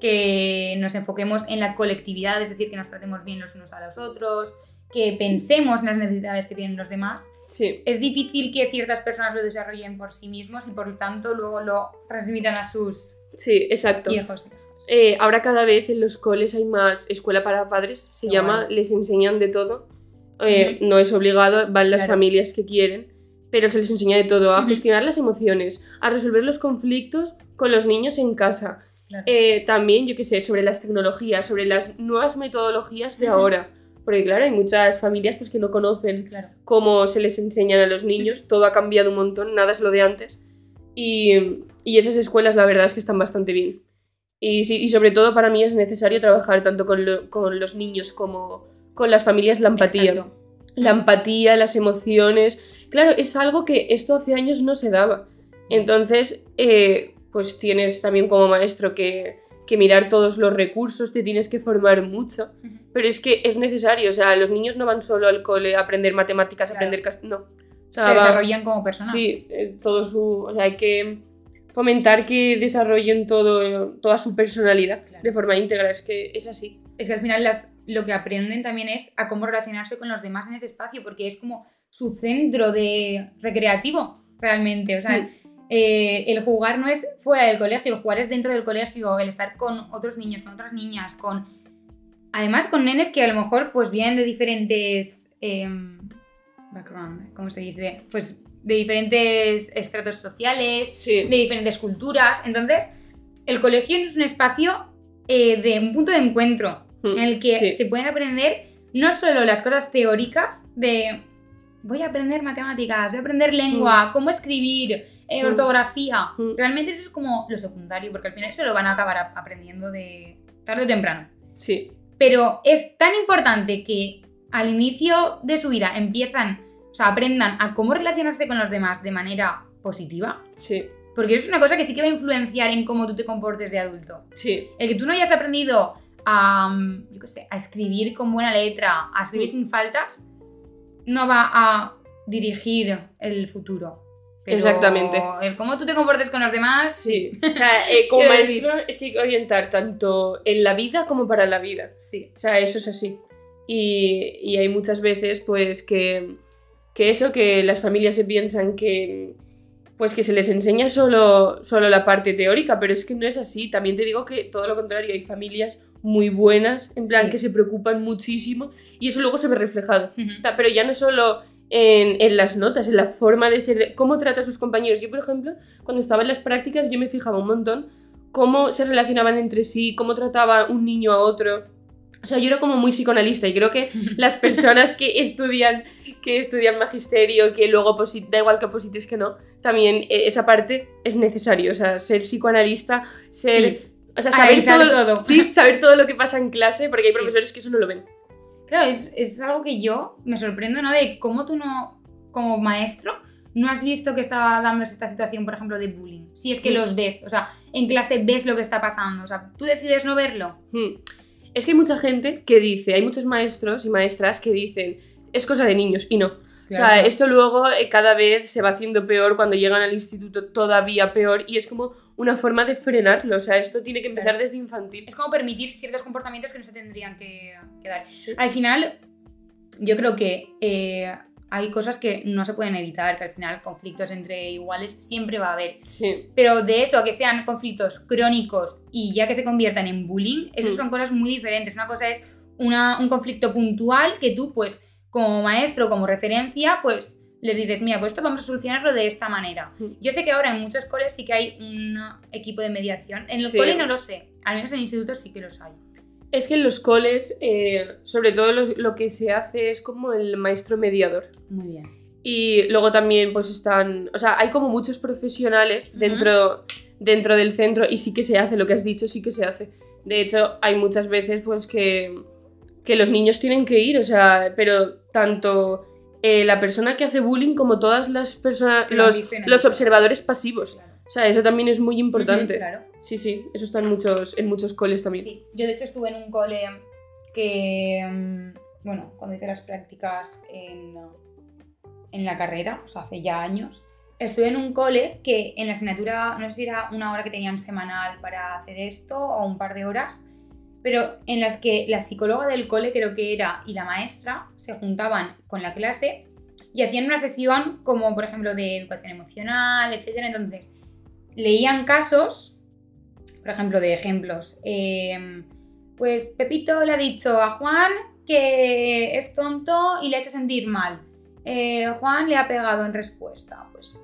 que nos enfoquemos en la colectividad, es decir, que nos tratemos bien los unos a los otros, que pensemos en las necesidades que tienen los demás, Sí. es difícil que ciertas personas lo desarrollen por sí mismos y por lo tanto luego lo transmitan a sus Sí, exacto. hijos. Eh, ahora cada vez en los coles hay más escuela para padres, se llama, les enseñan de todo. Eh, No es obligado, van las Claro. familias que quieren, pero se les enseña de todo, a gestionar las emociones, a resolver los conflictos con los niños en casa. Claro. Eh, también, yo qué sé, sobre las tecnologías, sobre las nuevas metodologías de Ujú. ahora. Porque claro, hay muchas familias pues, que no conocen claro. cómo se les enseñan a los niños, todo ha cambiado un montón, nada es lo de antes. Y, y esas escuelas la verdad es que están bastante bien. Y, sí, y sobre todo para mí es necesario trabajar tanto con, lo- con los niños como con las familias la empatía. Exacto. La empatía, las emociones. Claro, es algo que esto hace años no se daba. Entonces, eh, pues tienes también como maestro que, que mirar todos los recursos, te tienes que formar mucho. Pero es que es necesario, o sea, los niños no van solo al cole a aprender matemáticas, a aprender... No. O sea, Se va- desarrollan como personas. Sí, eh, todo su... O sea, hay que fomentar que desarrollen todo, toda su personalidad Claro. de forma íntegra, es que es así. Es que al final las, lo que aprenden también es a cómo relacionarse con los demás en ese espacio, porque es como su centro de recreativo, realmente. O sea, Mm. Eh, el jugar no es fuera del colegio, el jugar es dentro del colegio, el estar con otros niños, con otras niñas, con... Además con nenes que a lo mejor pues vienen de diferentes... em, background, ¿cómo se dice? Pues de diferentes estratos sociales, Sí. de diferentes culturas. Entonces, el colegio es un espacio eh, de un punto de encuentro en el que Mm, Sí. se pueden aprender no solo las cosas teóricas de voy a aprender matemáticas, voy a aprender lengua, cómo escribir, eh, Mm. ortografía. Mm. Realmente eso es como lo secundario, porque al final eso lo van a acabar aprendiendo de tarde o temprano. Sí. Pero es tan importante que al inicio de su vida empiezan, o sea, aprendan a cómo relacionarse con los demás de manera positiva, Sí. porque eso es una cosa que sí que va a influenciar en cómo tú te comportes de adulto. Sí. El que tú no hayas aprendido a, mm, yo qué sé, a escribir con buena letra, a escribir Mm. sin faltas, no va a dirigir el futuro. Pero Exactamente. El cómo tú te comportes con los demás, Sí. <laughs> O sea, eh, como maestro es que hay que orientar tanto en la vida como para la vida. sí. O sea, eso es así. Y, y hay muchas veces, pues, que, que eso, que las familias se piensan que, pues, que se les enseña solo, solo la parte teórica, pero es que no es así. También te digo que todo lo contrario, hay familias muy buenas, en plan, Sí. que se preocupan muchísimo y eso luego se ve reflejado. Ujú. Ta- Pero ya no solo en, en las notas, en la forma de ser, de- cómo trata a sus compañeros. Yo, por ejemplo, cuando estaba en las prácticas, yo me fijaba un montón cómo se relacionaban entre sí, cómo trataba un niño a otro. O sea, yo era como muy psicoanalista y creo que <laughs> las personas que estudian, que estudian magisterio, que luego da igual que oposites que no, también eh, esa parte es necesario. O sea, ser psicoanalista, ser... Sí. O sea, saber todo, todo. Sí, <laughs> saber todo lo que pasa en clase, porque hay Sí. profesores que eso no lo ven. Claro, es, es algo que yo me sorprendo, ¿no? De cómo tú no, como maestro, no has visto que estaba dándose esta situación, por ejemplo, de bullying. Si es que los ves, o sea, en clase ves lo que está pasando, o sea, tú decides no verlo. Hmm. Es que hay mucha gente que dice, hay muchos maestros y maestras que dicen, es cosa de niños, y no. O sea, esto luego eh, cada vez se va haciendo peor cuando llegan al instituto todavía peor y es como una forma de frenarlo. O sea, esto tiene que empezar desde infantil. Es como permitir ciertos comportamientos que no se tendrían que, dar. Al final, yo creo que eh, hay cosas que no se pueden evitar, que al final conflictos entre iguales siempre va a haber. Sí. Pero de eso a que sean conflictos crónicos y ya que se conviertan en bullying, esas mm. son cosas muy diferentes. Una cosa es un conflicto puntual que tú, pues, como maestro, como referencia, pues les dices, mira, pues esto vamos a solucionarlo de esta manera. Mm. Yo sé que ahora en muchos coles sí que hay un equipo de mediación. En los coles no lo sé, al menos en institutos sí que los hay. Es que en los coles, eh, sobre todo lo, que se hace es como el maestro mediador. Muy bien. Y luego también pues están, o sea, hay como muchos profesionales dentro, dentro del centro y sí que se hace, lo que has dicho sí que se hace. De hecho, hay muchas veces pues que, que los niños tienen que ir, o sea, pero tanto eh, la persona que hace bullying como todas las personas, los, los observadores pasivos. O sea, eso también es muy importante. claro. Sí, sí, eso está en muchos, en muchos coles también. Sí, yo de hecho estuve en un cole que, mm, bueno, cuando hice las prácticas en, en la carrera, o sea, hace ya años, estuve en un cole que en la asignatura, no sé si era una hora que tenían semanal para hacer esto o un par de horas, pero en las que la psicóloga del cole creo que era y la maestra se juntaban con la clase y hacían una sesión como por ejemplo de educación emocional, etc. Entonces, leían casos, por ejemplo, de ejemplos. Em, pues Pepito le ha dicho a Juan que es tonto y le ha hecho sentir mal. Eh, Juan le ha pegado en respuesta. Pues,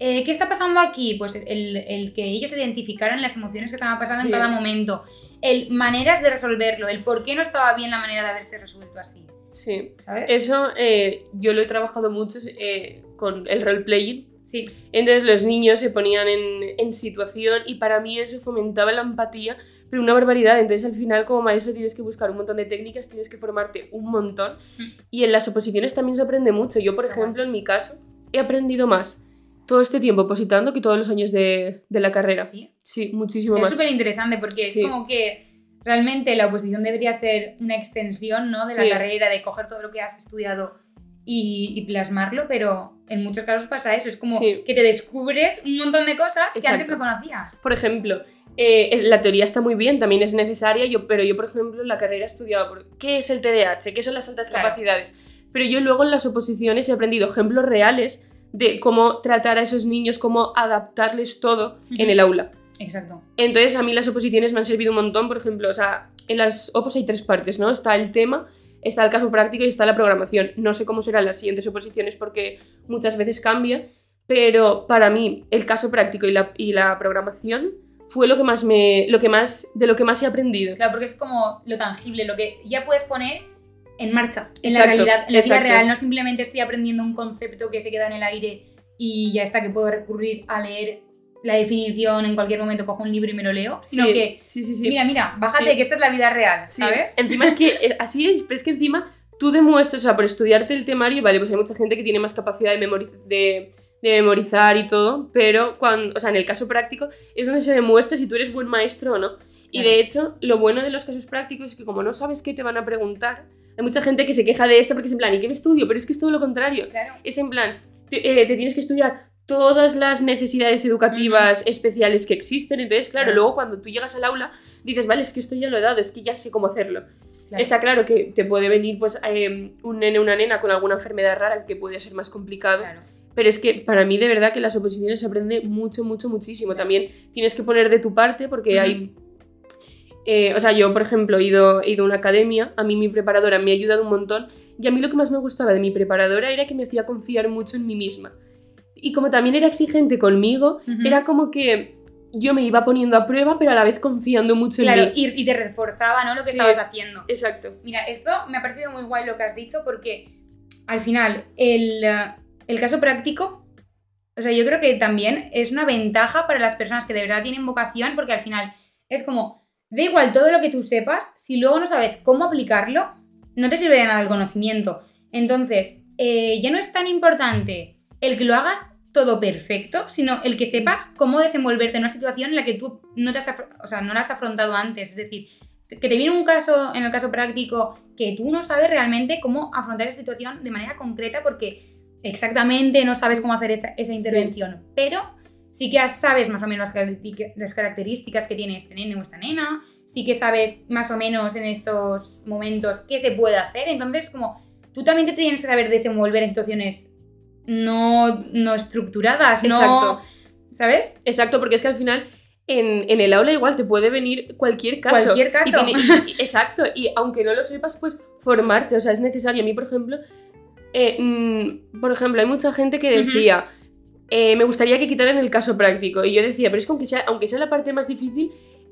eh, ¿qué está pasando aquí? Pues el, que ellos identificaran las emociones que estaban pasando en cada momento. El maneras de resolverlo, el por qué no estaba bien la manera de haberse resuelto así. Sí, ¿sabes? Eso eh, yo lo he trabajado mucho con el role-playing Sí. Entonces los niños se ponían en, situación y para mí eso fomentaba la empatía, pero una barbaridad. Entonces al final como maestro tienes que buscar un montón de técnicas, tienes que formarte un montón mm. y en las oposiciones también se aprende mucho. Yo, por ejemplo, en mi caso, he aprendido más todo este tiempo opositando que todos los años de, la carrera. Sí, sí muchísimo más. Es súper interesante porque es como que realmente la oposición debería ser una extensión ¿no? de la carrera, de coger todo lo que has estudiado y, plasmarlo, pero en muchos casos pasa eso, es como que te descubres un montón de cosas que antes no conocías. Por ejemplo, eh, la teoría está muy bien, también es necesaria, yo, pero yo, por ejemplo, en la carrera he estudiado por, qué es el TDAH, qué son las altas capacidades, pero yo luego en las oposiciones he aprendido ejemplos reales de cómo tratar a esos niños, cómo adaptarles todo en el aula. Exacto. Entonces, a mí las oposiciones me han servido un montón, por ejemplo, o sea, en las opos hay tres partes, ¿no? Está el tema, está el caso práctico y está la programación. No sé cómo serán las siguientes oposiciones porque muchas veces cambia, pero para mí el caso práctico y la, y la programación fue lo que más me lo que más de lo que más he aprendido. Claro, porque es como lo tangible, lo que ya puedes poner en marcha, en la realidad, en la vida real, no simplemente estoy aprendiendo un concepto que se queda en el aire y ya está que puedo recurrir a leer la definición en cualquier momento cojo un libro y me lo leo, sino que, sí, sí, mira, mira, bájate que esta es la vida real, ¿sabes? Encima es que, eh, así es, pero es que encima tú demuestras, o sea, por estudiarte el temario, vale, pues hay mucha gente que tiene más capacidad de, de, memorizar y todo, pero cuando, o sea, en el caso práctico es donde se demuestra si tú eres buen maestro o no. Y de hecho, lo bueno de los casos prácticos es que como no sabes qué te van a preguntar, hay mucha gente que se queja de esto porque es en plan, ¿y qué me estudio? Pero es que es todo lo contrario. Es en plan, te, eh, te tienes que estudiar todas las necesidades educativas especiales que existen. Entonces, claro, luego cuando tú llegas al aula, dices, vale, es que esto ya lo he dado, es que ya sé cómo hacerlo. Está claro que te puede venir pues eh, un nene o una nena con alguna enfermedad rara que puede ser más complicado. Pero es que para mí de verdad que las oposiciones se aprende mucho, mucho, muchísimo. También tienes que poner de tu parte porque hay... Eh, o sea, yo, por ejemplo, he ido, he ido a una academia, a mí mi preparadora me ha ayudado un montón y a mí lo que más me gustaba de mi preparadora era que me hacía confiar mucho en mí misma y como también era exigente conmigo, era como que yo me iba poniendo a prueba, pero a la vez confiando mucho en mí. Y, y te reforzaba ¿no? lo que estabas haciendo. Exacto. Mira, esto me ha parecido muy guay lo que has dicho porque al final el, el caso práctico, o sea, yo creo que también es una ventaja para las personas que de verdad tienen vocación porque al final es como, da igual todo lo que tú sepas, si luego no sabes cómo aplicarlo, no te sirve de nada el conocimiento. Entonces, eh, ya no es tan importante el que lo hagas todo perfecto, sino el que sepas cómo desenvolverte en una situación en la que tú no, te has, o sea, no la has afrontado antes. Es decir, que te viene un caso, en el caso práctico, que tú no sabes realmente cómo afrontar esa situación de manera concreta porque exactamente no sabes cómo hacer esa, esa intervención, pero sí que sabes más o menos las características- que tiene este nene o esta nena, sí que sabes más o menos en estos momentos qué se puede hacer, entonces como tú también te tienes que saber desenvolver en situaciones no, no estructuradas, no... Exacto. ¿Sabes? Exacto, porque es que al final en, en el aula igual te puede venir cualquier caso. Cualquier caso. Y tiene- y- y- exacto, y aunque no lo sepas, pues formarte, o sea, es necesario. A mí, por ejemplo, eh, mm, por ejemplo, hay mucha gente que decía, eh, me gustaría que quitaran el caso práctico. Y yo decía, pero es que aunque sea, aunque sea la parte más difícil,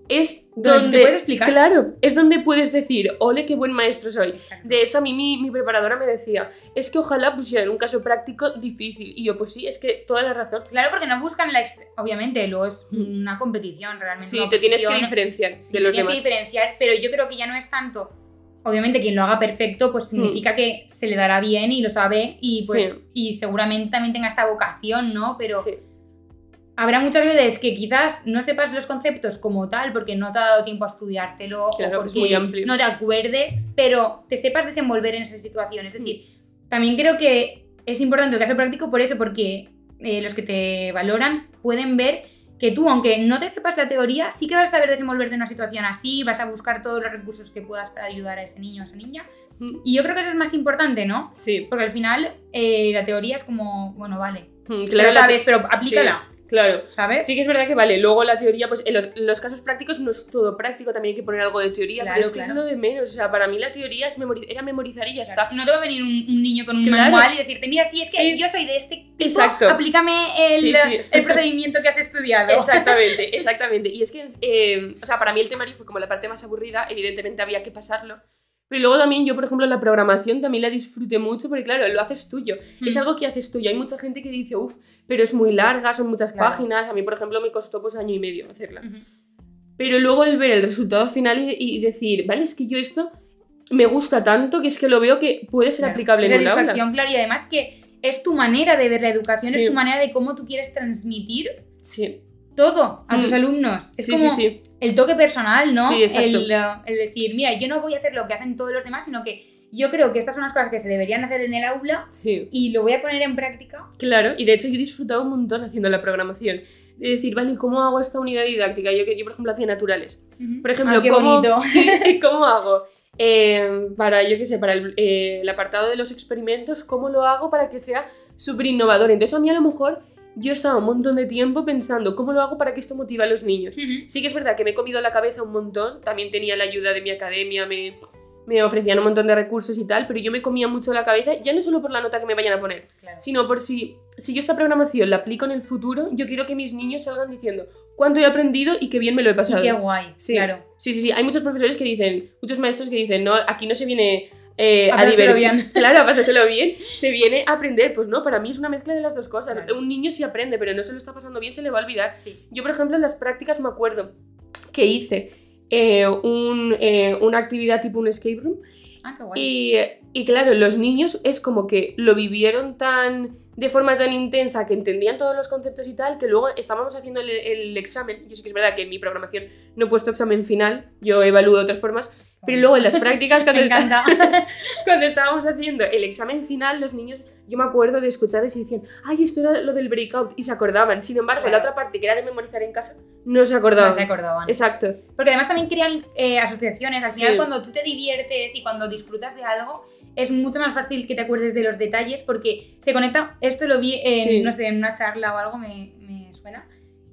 es Donde te puedes explicar. Claro, es donde puedes decir, ole, qué buen maestro soy. De hecho, a mí mi, mi preparadora me decía, es que ojalá pusieran un caso práctico difícil. Y yo, pues sí, es que toda la razón. Claro, porque no buscan la... Obviamente, luego es Mm. una competición realmente. Sí, te tienes que diferenciar Sí, de los tienes demás. que diferenciar, pero yo creo que ya no es tanto. Obviamente, quien lo haga perfecto, pues significa que se le dará bien y lo sabe y pues Sí. y seguramente también tenga esta vocación, ¿no? Pero Sí. habrá muchas veces que quizás no sepas los conceptos como tal porque no te ha dado tiempo a estudiártelo Claro, o es porque muy amplio. no te acuerdes, pero te sepas desenvolver en esa situación. Mm. Es decir, también creo que es importante el caso práctico por eso, porque eh, los que te valoran pueden ver que tú, aunque no te sepas la teoría, sí que vas a saber desenvolverte en una situación así, vas a buscar todos los recursos que puedas para ayudar a ese niño o esa niña. Mm. Y yo creo que eso es más importante, ¿no? Sí, Porque al final eh, la teoría es como, bueno, vale, Mm, claro, lo sabes, pero aplícala, claro. ¿sabes? Sí que es verdad que vale, luego la teoría, pues en los, los casos prácticos no es todo práctico, también hay que poner algo de teoría, Claro, pero es que claro. es lo de menos, o sea, para mí la teoría es memori- era memorizar y ya está. Claro, No te va a venir un, un niño con un manual y decirte, mira, si es que Sí. yo soy de este tipo, Exacto. aplícame el, Sí, sí. <laughs> el procedimiento que has estudiado. Exactamente, <laughs> exactamente. Y es que, eh, o sea, para mí el temario fue como la parte más aburrida, evidentemente había que pasarlo. Pero luego también yo, por ejemplo, la programación también la disfruté mucho porque, claro, lo haces tuyo. Es Mm. algo que haces tuyo. Hay mucha gente que dice, uff, pero es muy larga, son muchas Claro. páginas. A mí, por ejemplo, me costó pues año y medio hacerla. Ujú. Pero luego el ver el resultado final y, y decir, vale, es que yo esto me gusta tanto que es que lo veo que puede ser Claro. aplicable en un aula. claro, y además que es tu manera de ver la educación, Sí. es tu manera de cómo tú quieres transmitir Sí, todo a Mm. tus alumnos. Es sí, como sí, sí. el toque personal, ¿no? Sí, exacto. el, uh, el decir, mira, yo no voy a hacer lo que hacen todos los demás, sino que yo creo que estas son las cosas que se deberían hacer en el aula y lo voy a poner en práctica. claro. Y de hecho yo he disfrutado un montón haciendo la programación. De decir, vale, ¿cómo hago esta unidad didáctica? Yo, yo por ejemplo, hacía naturales. Por ejemplo, Ah, qué ¿cómo. <laughs> <laughs> ¿cómo hago? eh, para, yo qué sé, para el, eh, el apartado de los experimentos, ¿cómo lo hago para que sea súper innovador? Entonces a mí a lo mejor yo estaba un montón de tiempo pensando, ¿cómo lo hago para que esto motive a los niños? Sí que es verdad que me he comido la cabeza un montón, también tenía la ayuda de mi academia, me, me ofrecían un montón de recursos y tal, pero yo me comía mucho la cabeza, ya no solo por la nota que me vayan a poner, Claro. sino por si, si yo esta programación la aplico en el futuro, yo quiero que mis niños salgan diciendo cuánto he aprendido y qué bien me lo he Y pasado. qué guay, Sí. claro. Sí, sí, sí, hay muchos profesores que dicen, muchos maestros que dicen, no, aquí no se viene eh, A a, bien. <laughs> Claro, a pasárselo bien, <laughs> se viene a aprender. Pues no, para mí es una mezcla de las dos cosas. Claro. Un niño sí aprende, pero no se lo está pasando bien, se le va a olvidar. Sí. Yo, por ejemplo, en las prácticas me acuerdo que hice eh, un, eh, una actividad tipo un escape room Ah, qué guay. y, y claro, los niños es como que lo vivieron tan de forma tan intensa que entendían todos los conceptos y tal, que luego estábamos haciendo el, el examen. Yo sí que es verdad que en mi programación no he puesto examen final, yo evalúo de otras formas, pero luego en las prácticas <laughs> cuando, Me encanta. <laughs> cuando estábamos haciendo el examen final, los niños, yo me acuerdo de escucharles y decían, ay, esto era lo del breakout, y se acordaban. Sin embargo, Claro. la otra parte que era de memorizar en casa, no se acordaban. No se acordaban. Exacto. Porque además también crean eh, asociaciones. Al Sí. final, cuando tú te diviertes y cuando disfrutas de algo, es mucho más fácil que te acuerdes de los detalles porque se conecta. Esto lo vi en, Sí. no sé, en una charla o algo, me, me suena.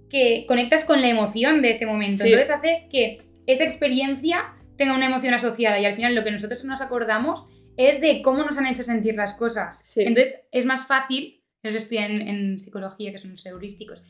Que conectas con la emoción de ese momento. Sí. Entonces haces que esa experiencia tenga una emoción asociada y al final lo que nosotros nos acordamos es de cómo nos han hecho sentir las cosas. Sí. Entonces es más fácil, eso estudian en, en psicología, que son los heurísticos,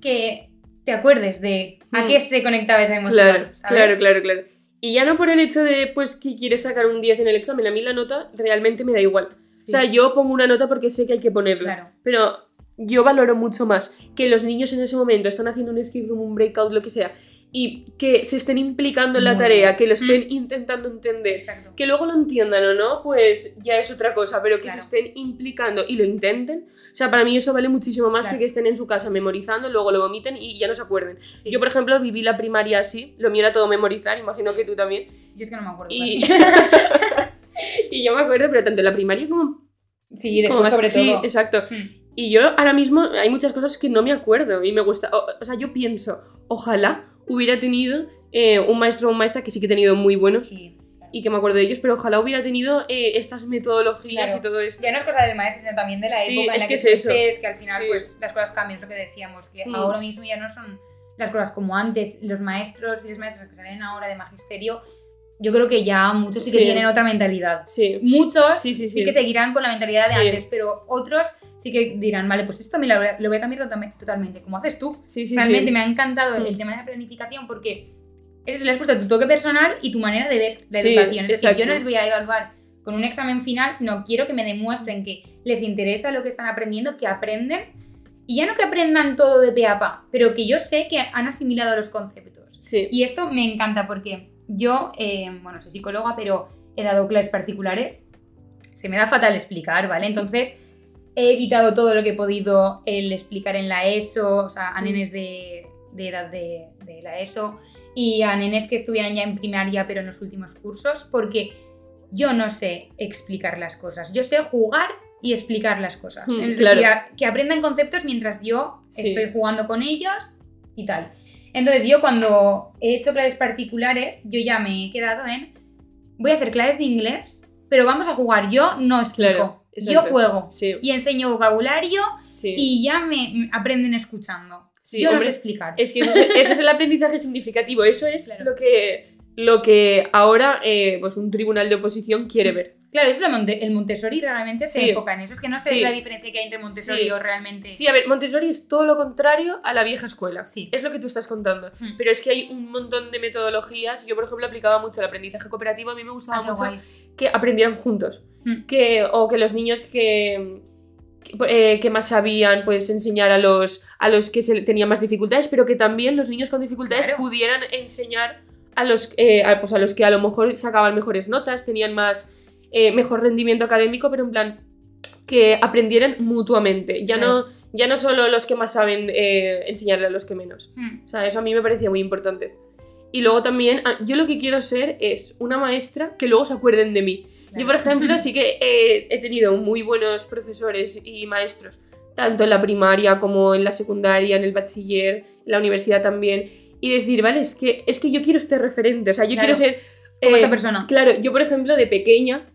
que te acuerdes de a Mm. qué se conectaba esa emoción. Claro, ¿sabes? claro, claro, claro. Y ya no por el hecho de pues que quieres sacar un 10 en el examen, a mí la nota realmente me da igual. Sí, O sea, yo pongo una nota porque sé que hay que ponerla. claro. Pero yo valoro mucho más que los niños en ese momento están haciendo un escape room, un breakout, lo que sea, y que se estén implicando en la tarea, que lo estén Mm. intentando entender. Exacto. Que luego lo entiendan o no, pues ya es otra cosa, pero que Claro. se estén implicando y lo intenten. O sea, para mí eso vale muchísimo más Claro. que que estén en su casa memorizando, luego lo vomiten y ya no se acuerden. Sí. Yo, por ejemplo, viví la primaria así, lo mío era todo memorizar, imagino Sí. que tú también. Yo es que no me acuerdo. Y, <laughs> y yo me acuerdo, pero tanto en la primaria como... sí, después como más- sobre sí, todo. exacto. Mm. Y yo ahora mismo hay muchas cosas que no me acuerdo y me gusta. O, o sea, yo pienso, ojalá hubiera tenido eh, un maestro o una maestra que sí que he tenido muy buenos Sí, claro. y que me acuerdo de ellos, pero ojalá hubiera tenido eh, estas metodologías Claro. y todo esto. Ya no es cosa del maestro, sino también de la Sí, época en es la que que, es estés, que al final Sí. pues las cosas cambian, es lo que decíamos, que Mm. ahora mismo ya no son las cosas como antes. Los maestros y las maestras que salen ahora de magisterio, yo creo que ya muchos sí que Sí. tienen otra mentalidad. Sí, Muchos Sí, sí, sí, sí. que seguirán con la mentalidad de antes, pero otros sí que dirán, vale, pues esto me lo, lo voy a cambiar totalme- totalmente, como haces tú. sí, sí. Realmente sí. me ha encantado el Mm. tema de la planificación porque eso le has puesto tu toque personal y tu manera de ver la educación. Es decir, yo no les voy a evaluar con un examen final, sino quiero que me demuestren que les interesa lo que están aprendiendo, que aprenden. Y ya no que aprendan todo de pe a pa, pero que yo sé que han asimilado los conceptos. Sí. Y esto me encanta porque yo, eh, bueno, soy psicóloga, pero he dado clases particulares. Se me da fatal explicar, ¿vale? Entonces he evitado todo lo que he podido el explicar en la ESO, o sea, a Mm. nenes de, de edad de, de la ESO y a nenes que estuvieran ya en primaria pero en los últimos cursos, porque yo no sé explicar las cosas. Yo sé jugar y explicar las cosas. Mm, es claro. decir, a- que aprendan conceptos mientras yo Sí. estoy jugando con ellos y tal. Entonces yo cuando he hecho clases particulares, yo ya me he quedado en, voy a hacer clases de inglés, pero vamos a jugar. Yo no explico, Claro, yo juego Sí, y enseño vocabulario sí. y ya me aprenden escuchando. Sí, yo hombre, no sé explicar. Es que eso es, eso es el aprendizaje significativo. Eso es Claro. lo, que, lo que ahora eh, pues un tribunal de oposición quiere ver. Claro, eso es Monte- el Montessori realmente se enfoca en eso. Es que no sé la diferencia que hay entre Montessori o realmente. Sí, a ver, Montessori es todo lo contrario a la vieja escuela. Sí. Es lo que tú estás contando. Mm. Pero es que hay un montón de metodologías. Yo, por ejemplo, aplicaba mucho el aprendizaje cooperativo. A mí me gustaba Ah, mucho guay. que aprendieran juntos. Mm. Que, o que los niños que, que, eh, que más sabían, pues enseñar a los, a los que se, tenían más dificultades, pero que también los niños con dificultades Claro. pudieran enseñar a los, eh, a, pues a los que a lo mejor sacaban mejores notas, tenían más, eh, mejor rendimiento académico, pero en plan que aprendieran mutuamente. Ya, no, ya no solo los que más saben enseñarle a los que menos. Mm. O sea, eso a mí me parecía muy importante. Y luego también, ah, yo lo que quiero ser es una maestra que luego se acuerden de mí. Yo, por Claro. ejemplo, sí que eh, he tenido muy buenos profesores y maestros, tanto en la primaria como en la secundaria, en el bachiller, en la universidad también. Y decir, vale, es que, es que yo quiero este referente, o sea, yo Claro. quiero ser... Como eh, esta persona. Claro, yo, por ejemplo, de pequeña,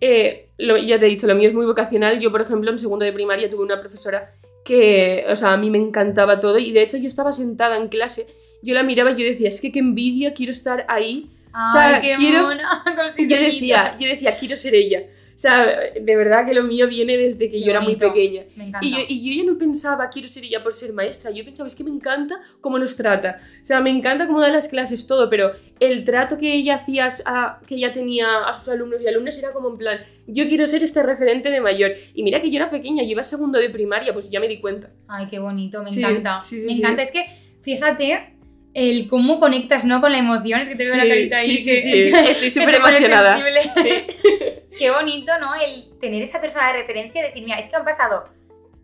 eh, lo- ya te he dicho, lo mío es muy vocacional. Yo, por ejemplo, en segundo de primaria tuve una profesora que, o sea, a mí me encantaba todo y de hecho yo estaba sentada en clase, yo la miraba y yo decía, es que qué envidia, quiero estar ahí. Ay, sea, qué quiero- mona, <laughs> Yo decía, yo decía, quiero ser ella. O sea, de verdad que lo mío viene desde que Qué yo era muy pequeña. Me encanta. Y yo, y yo ya no pensaba, quiero ser ella por ser maestra. Yo pensaba, es que me encanta cómo nos trata. O sea, me encanta cómo da las clases, todo, pero el trato que ella hacía, a- que ella tenía a sus alumnos y alumnas era como en plan, yo quiero ser este referente de mayor. Y mira que yo era pequeña, yo iba segundo de primaria, pues ya me di cuenta. Ay, qué bonito, me Sí, encanta. sí, sí, me encanta. Es que, fíjate, el cómo conectas ¿no? con la emoción. Es que te veo la Sí, carita ahí. sí, sí, que- sí. que Estoy <laughs> súper emocionada. <laughs> qué bonito, ¿no? El tener esa persona de referencia y decir, mira, es que han pasado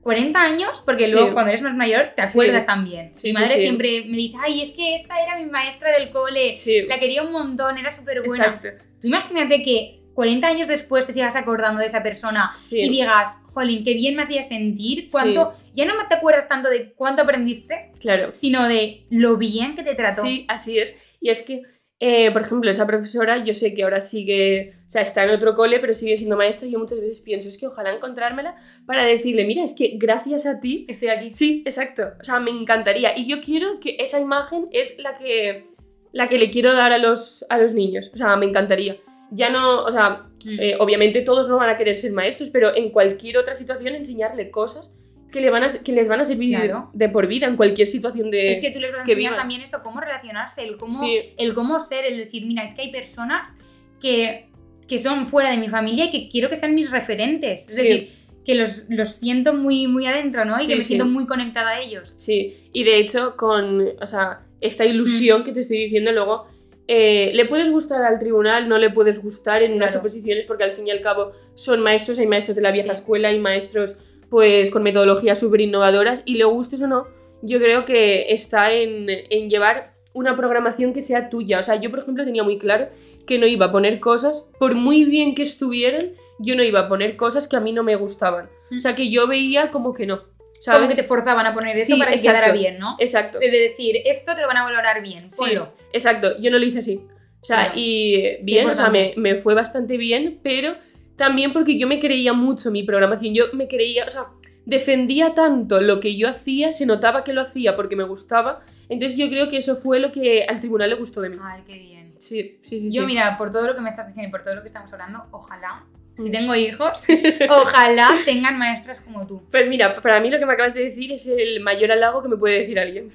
40 años, porque luego cuando eres más mayor te acuerdas también. Sí, Mi madre siempre me dice, ay, es que esta era mi maestra del cole. La quería un montón, era súper buena. exacto. Tú imagínate que 40 años después te sigas acordando de esa persona y digas, jolín, qué bien me hacía sentir, cuánto, ya no te acuerdas tanto de cuánto aprendiste, Claro. sino de lo bien que te trató. Sí, así es. Y es que, eh, por ejemplo, esa profesora, yo sé que ahora sigue, o sea, está en otro cole, pero sigue siendo maestra. Y yo muchas veces pienso, es que ojalá encontrármela para decirle, mira, es que gracias a ti. Estoy aquí. Sí, exacto. O sea, me encantaría. Y yo quiero que esa imagen es la que, la que le quiero dar a los, a los niños. O sea, me encantaría. Ya no, o sea. Eh, obviamente todos no van a querer ser maestros, pero en cualquier otra situación enseñarle cosas que, le van a, que les van a servir Claro. de por vida en cualquier situación de... es que tú les vas a enseñar vivan. también eso, cómo relacionarse, el cómo, Sí. el cómo ser, el decir, mira, es que hay personas que, que son fuera de mi familia y que quiero que sean mis referentes. Es Sí. decir, que los, los siento muy, muy adentro, ¿no? Y Sí, que me sí. siento muy conectada a ellos. Sí, y de hecho, con o sea, esta ilusión Mm. que te estoy diciendo, luego eh, le puedes gustar al tribunal, no le puedes gustar en unas oposiciones, porque al fin y al cabo son maestros, hay maestros de la vieja Sí. escuela, hay maestros pues con metodologías súper innovadoras, y le gustes o no, yo creo que está en, en llevar una programación que sea tuya. O sea, yo, por ejemplo, tenía muy claro que no iba a poner cosas, por muy bien que estuvieran, yo no iba a poner cosas que a mí no me gustaban. O sea, que yo veía como que no. ¿Sabes? Como que te forzaban a poner eso Sí, para que exacto. quedara bien, ¿no? Exacto. De decir, esto te lo van a valorar bien, Sí, ponlo. exacto. Yo no lo hice así. O sea, Claro. y bien, o sea, me, me fue bastante bien, pero también porque yo me creía mucho mi programación. Yo me creía, o sea, defendía tanto lo que yo hacía, se notaba que lo hacía porque me gustaba. Entonces yo creo que eso fue lo que al tribunal le gustó de mí. Ay, qué bien. Sí, sí, sí. Yo, sí. mira, por todo lo que me estás diciendo y por todo lo que estamos hablando, ojalá, si tengo hijos, ojalá <laughs> tengan maestras como tú. Pues mira, para mí lo que me acabas de decir es el mayor halago que me puede decir alguien.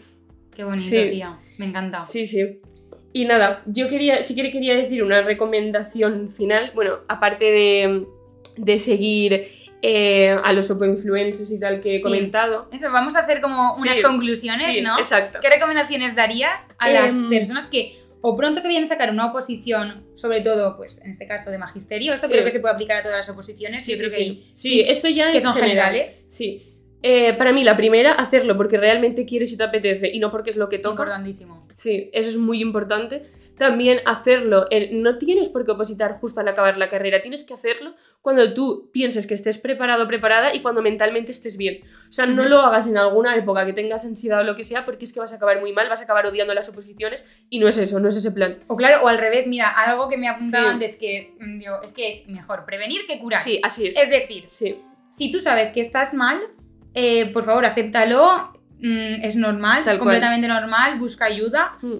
Qué bonito, Sí. tía. Me encanta. Sí, sí. Y nada, yo quería, sí que quería decir una recomendación final. Bueno, aparte de, de seguir eh, a los influencers y tal que he Sí. comentado. Eso, vamos a hacer como unas Sí, conclusiones, Sí, ¿no? exacto. ¿Qué recomendaciones darías a las Em, personas que o pronto se vayan a sacar una oposición, sobre todo, pues en este caso de magisterio? Esto Sí. creo que se puede aplicar a todas las oposiciones. Sí, yo creo sí, que sí. hay Sí, esto ya que es son general. generales. Sí. Eh, para mí, la primera, hacerlo porque realmente quieres y te apetece y no porque es lo que toca. Importantísimo. Sí, eso es muy importante. También hacerlo, no tienes por qué opositar justo al acabar la carrera, tienes que hacerlo cuando tú pienses que estés preparado o preparada y cuando mentalmente estés bien. O sea, no lo hagas en alguna época que tengas ansiedad o lo que sea, porque es que vas a acabar muy mal, vas a acabar odiando las oposiciones y no es eso, no es ese plan. O claro, o al revés, mira, algo que me apuntaba Sí. antes que mm, digo, es que es mejor prevenir que curar. Sí, así es. Es decir, Sí, si tú sabes que estás mal, eh, por favor, acéptalo. mm, es normal, Tal cual. completamente normal, busca ayuda Mm,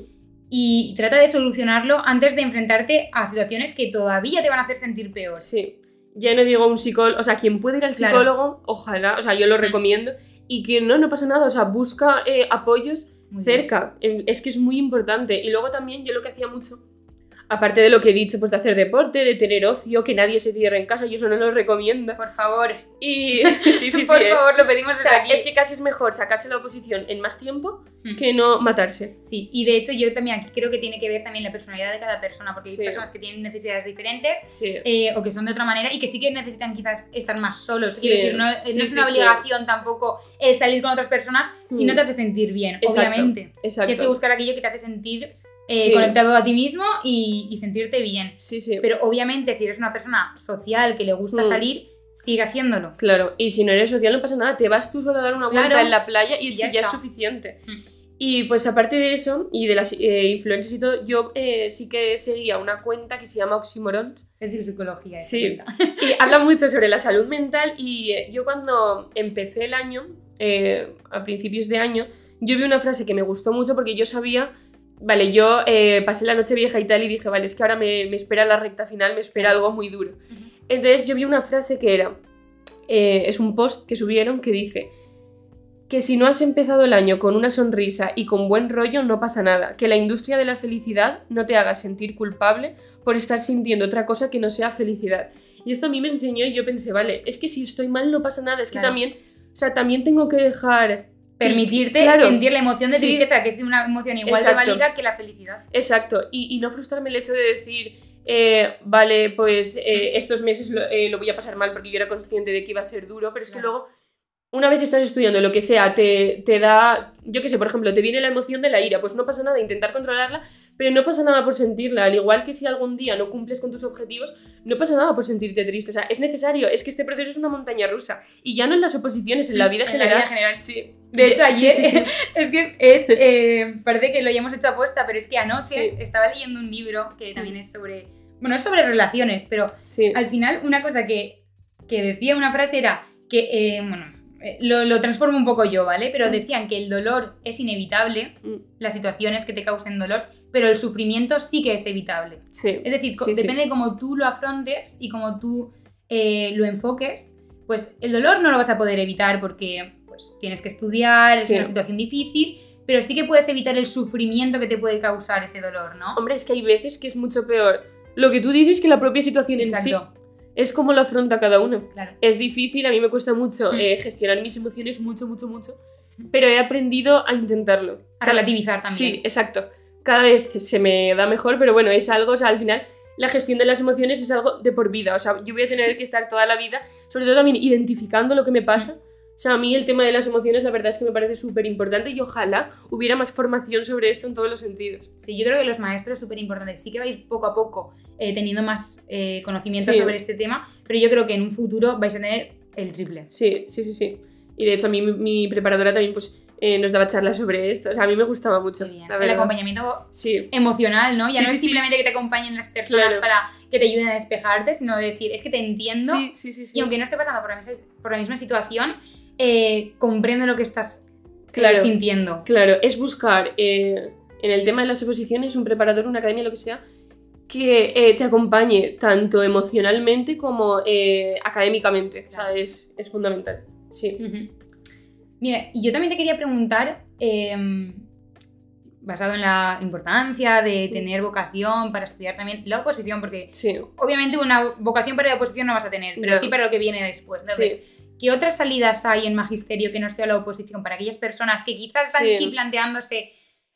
y trata de solucionarlo antes de enfrentarte a situaciones que todavía te van a hacer sentir peor. sí. Ya no digo un psicólogo, o sea, quien puede ir al Claro. psicólogo, ojalá, o sea, yo lo recomiendo. Y que no, no pasa nada, o sea, busca eh, apoyos Muy cerca. Eh, Es que es muy importante. Y luego también yo lo que hacía mucho, aparte de lo que he dicho, pues de hacer deporte, de tener ocio, que nadie se cierre en casa, yo eso no lo recomiendo. Por favor, Y <laughs> sí, sí, <laughs> sí. por eh. favor, lo pedimos O desde sea, aquí. es que casi es mejor sacarse la oposición en más tiempo Mm. que no matarse. Sí, y de hecho yo también aquí creo que tiene que ver también la personalidad de cada persona, porque Sí. hay personas que tienen necesidades diferentes Sí. eh, o que son de otra manera y que sí que necesitan quizás estar más solos. Sí. Quiero decir, no, no Sí, es una sí. obligación tampoco el salir con otras personas si Mm. no te hace sentir bien, Exacto. obviamente. Exacto. Tienes que buscar aquello que te hace sentir eh, Sí. conectado a ti mismo y, y sentirte bien. Sí, sí. Pero obviamente si eres una persona social que le gusta Mm. salir, sigue haciéndolo. Claro, y si no eres social no pasa nada, te vas tú solo a dar una vuelta Claro. en la playa y es Ya que ya es suficiente. Mm. Y pues aparte de eso, y de las eh, influencers y todo, yo eh, sí que seguía una cuenta que se llama Oxymoron, Es de psicología. Sí. y habla mucho sobre la salud mental y eh, yo cuando empecé el año, a principios de año, yo vi una frase que me gustó mucho porque yo sabía, vale, yo eh, pasé la noche vieja y tal y dije, vale, es que ahora me, me espera la recta final, me espera algo muy duro. Entonces yo vi una frase que era, eh, es un post que subieron que dice que si no has empezado el año con una sonrisa y con buen rollo no pasa nada, que la industria de la felicidad no te haga sentir culpable por estar sintiendo otra cosa que no sea felicidad. Y esto a mí me enseñó y yo pensé, vale, es que si estoy mal no pasa nada, es que Claro. también, o sea, también tengo que dejar... Permitirte Claro. sentir la emoción de Sí. tristeza, que es una emoción igual Exacto. de válida que la felicidad. Exacto, y, y no frustrarme el hecho de decir, eh, vale, pues eh, estos meses lo, eh, lo voy a pasar mal porque yo era consciente de que iba a ser duro, pero es que luego, una vez estás estudiando lo que sea, te, te da, yo qué sé, por ejemplo, te viene la emoción de la ira, pues no pasa nada intentar controlarla, pero no pasa nada por sentirla, al igual que si algún día no cumples con tus objetivos, no pasa nada por sentirte triste, o sea, es necesario, es que este proceso es una montaña rusa, y ya no en las oposiciones, en la vida En general. vida general. Sí. De hecho, ayer, sí, sí. <laughs> es que es, eh, parece que lo hayamos hecho aposta, pero es que anoche Sí. estaba leyendo un libro que también es sobre, bueno, es sobre relaciones, pero Sí. al final una cosa que, que decía una frase era que, eh, bueno, eh, lo, lo transformo un poco yo, ¿vale? Pero Mm. decían que el dolor es inevitable, Mm. las situaciones que te causen dolor, pero el sufrimiento sí que es evitable. Sí. Es decir, Sí, sí. depende de cómo tú lo afrontes y cómo tú eh, lo enfoques, pues el dolor no lo vas a poder evitar porque pues, tienes que estudiar, es Sí. una situación difícil, pero sí que puedes evitar el sufrimiento que te puede causar ese dolor, ¿no? Hombre, es que hay veces que es mucho peor lo que tú dices que la propia situación en sí. Exacto, Es como lo afronta cada uno. claro. Es difícil, a mí me cuesta mucho Mm. eh, gestionar mis emociones, mucho, mucho, mucho. Pero he aprendido a intentarlo. A relativizar también. Sí, exacto. Cada vez se me da mejor, pero bueno, es algo, o sea, al final la gestión de las emociones es algo de por vida. O sea, yo voy a tener que estar toda la vida, sobre todo también identificando lo que me pasa. O sea, a mí el tema de las emociones la verdad es que me parece súper importante y ojalá hubiera más formación sobre esto en todos los sentidos. Sí, yo creo que los maestros es súper importante. Sí que vais poco a poco eh, teniendo más eh, conocimiento Sí. sobre este tema, pero yo creo que en un futuro vais a tener el triple. Sí, sí, sí, sí. Y de hecho a mí mi, mi preparadora también pues eh, nos daba charlas sobre esto. O sea, a mí me gustaba mucho. La El acompañamiento Sí, emocional, ¿no? Ya Sí, no sí, es simplemente que te acompañen las personas Claro. para que te ayuden a despejarte, sino decir, es que te entiendo y aunque no esté pasando por la misma, por la misma situación, eh, comprendo lo que estás eh, Claro. sintiendo. Claro, es buscar eh, en el tema de las oposiciones un preparador, una academia, lo que sea, que eh, te acompañe tanto emocionalmente como eh, académicamente. O sea, Claro. es, es fundamental. Sí. Ujú. Mira, y yo también te quería preguntar, em, basado en la importancia de tener vocación para estudiar también la oposición, porque Sí. obviamente una vocación para la oposición no vas a tener, pero sí para lo que viene después. Entonces, ¿qué otras salidas hay en magisterio que no sea la oposición para aquellas personas que quizás están Sí. aquí planteándose,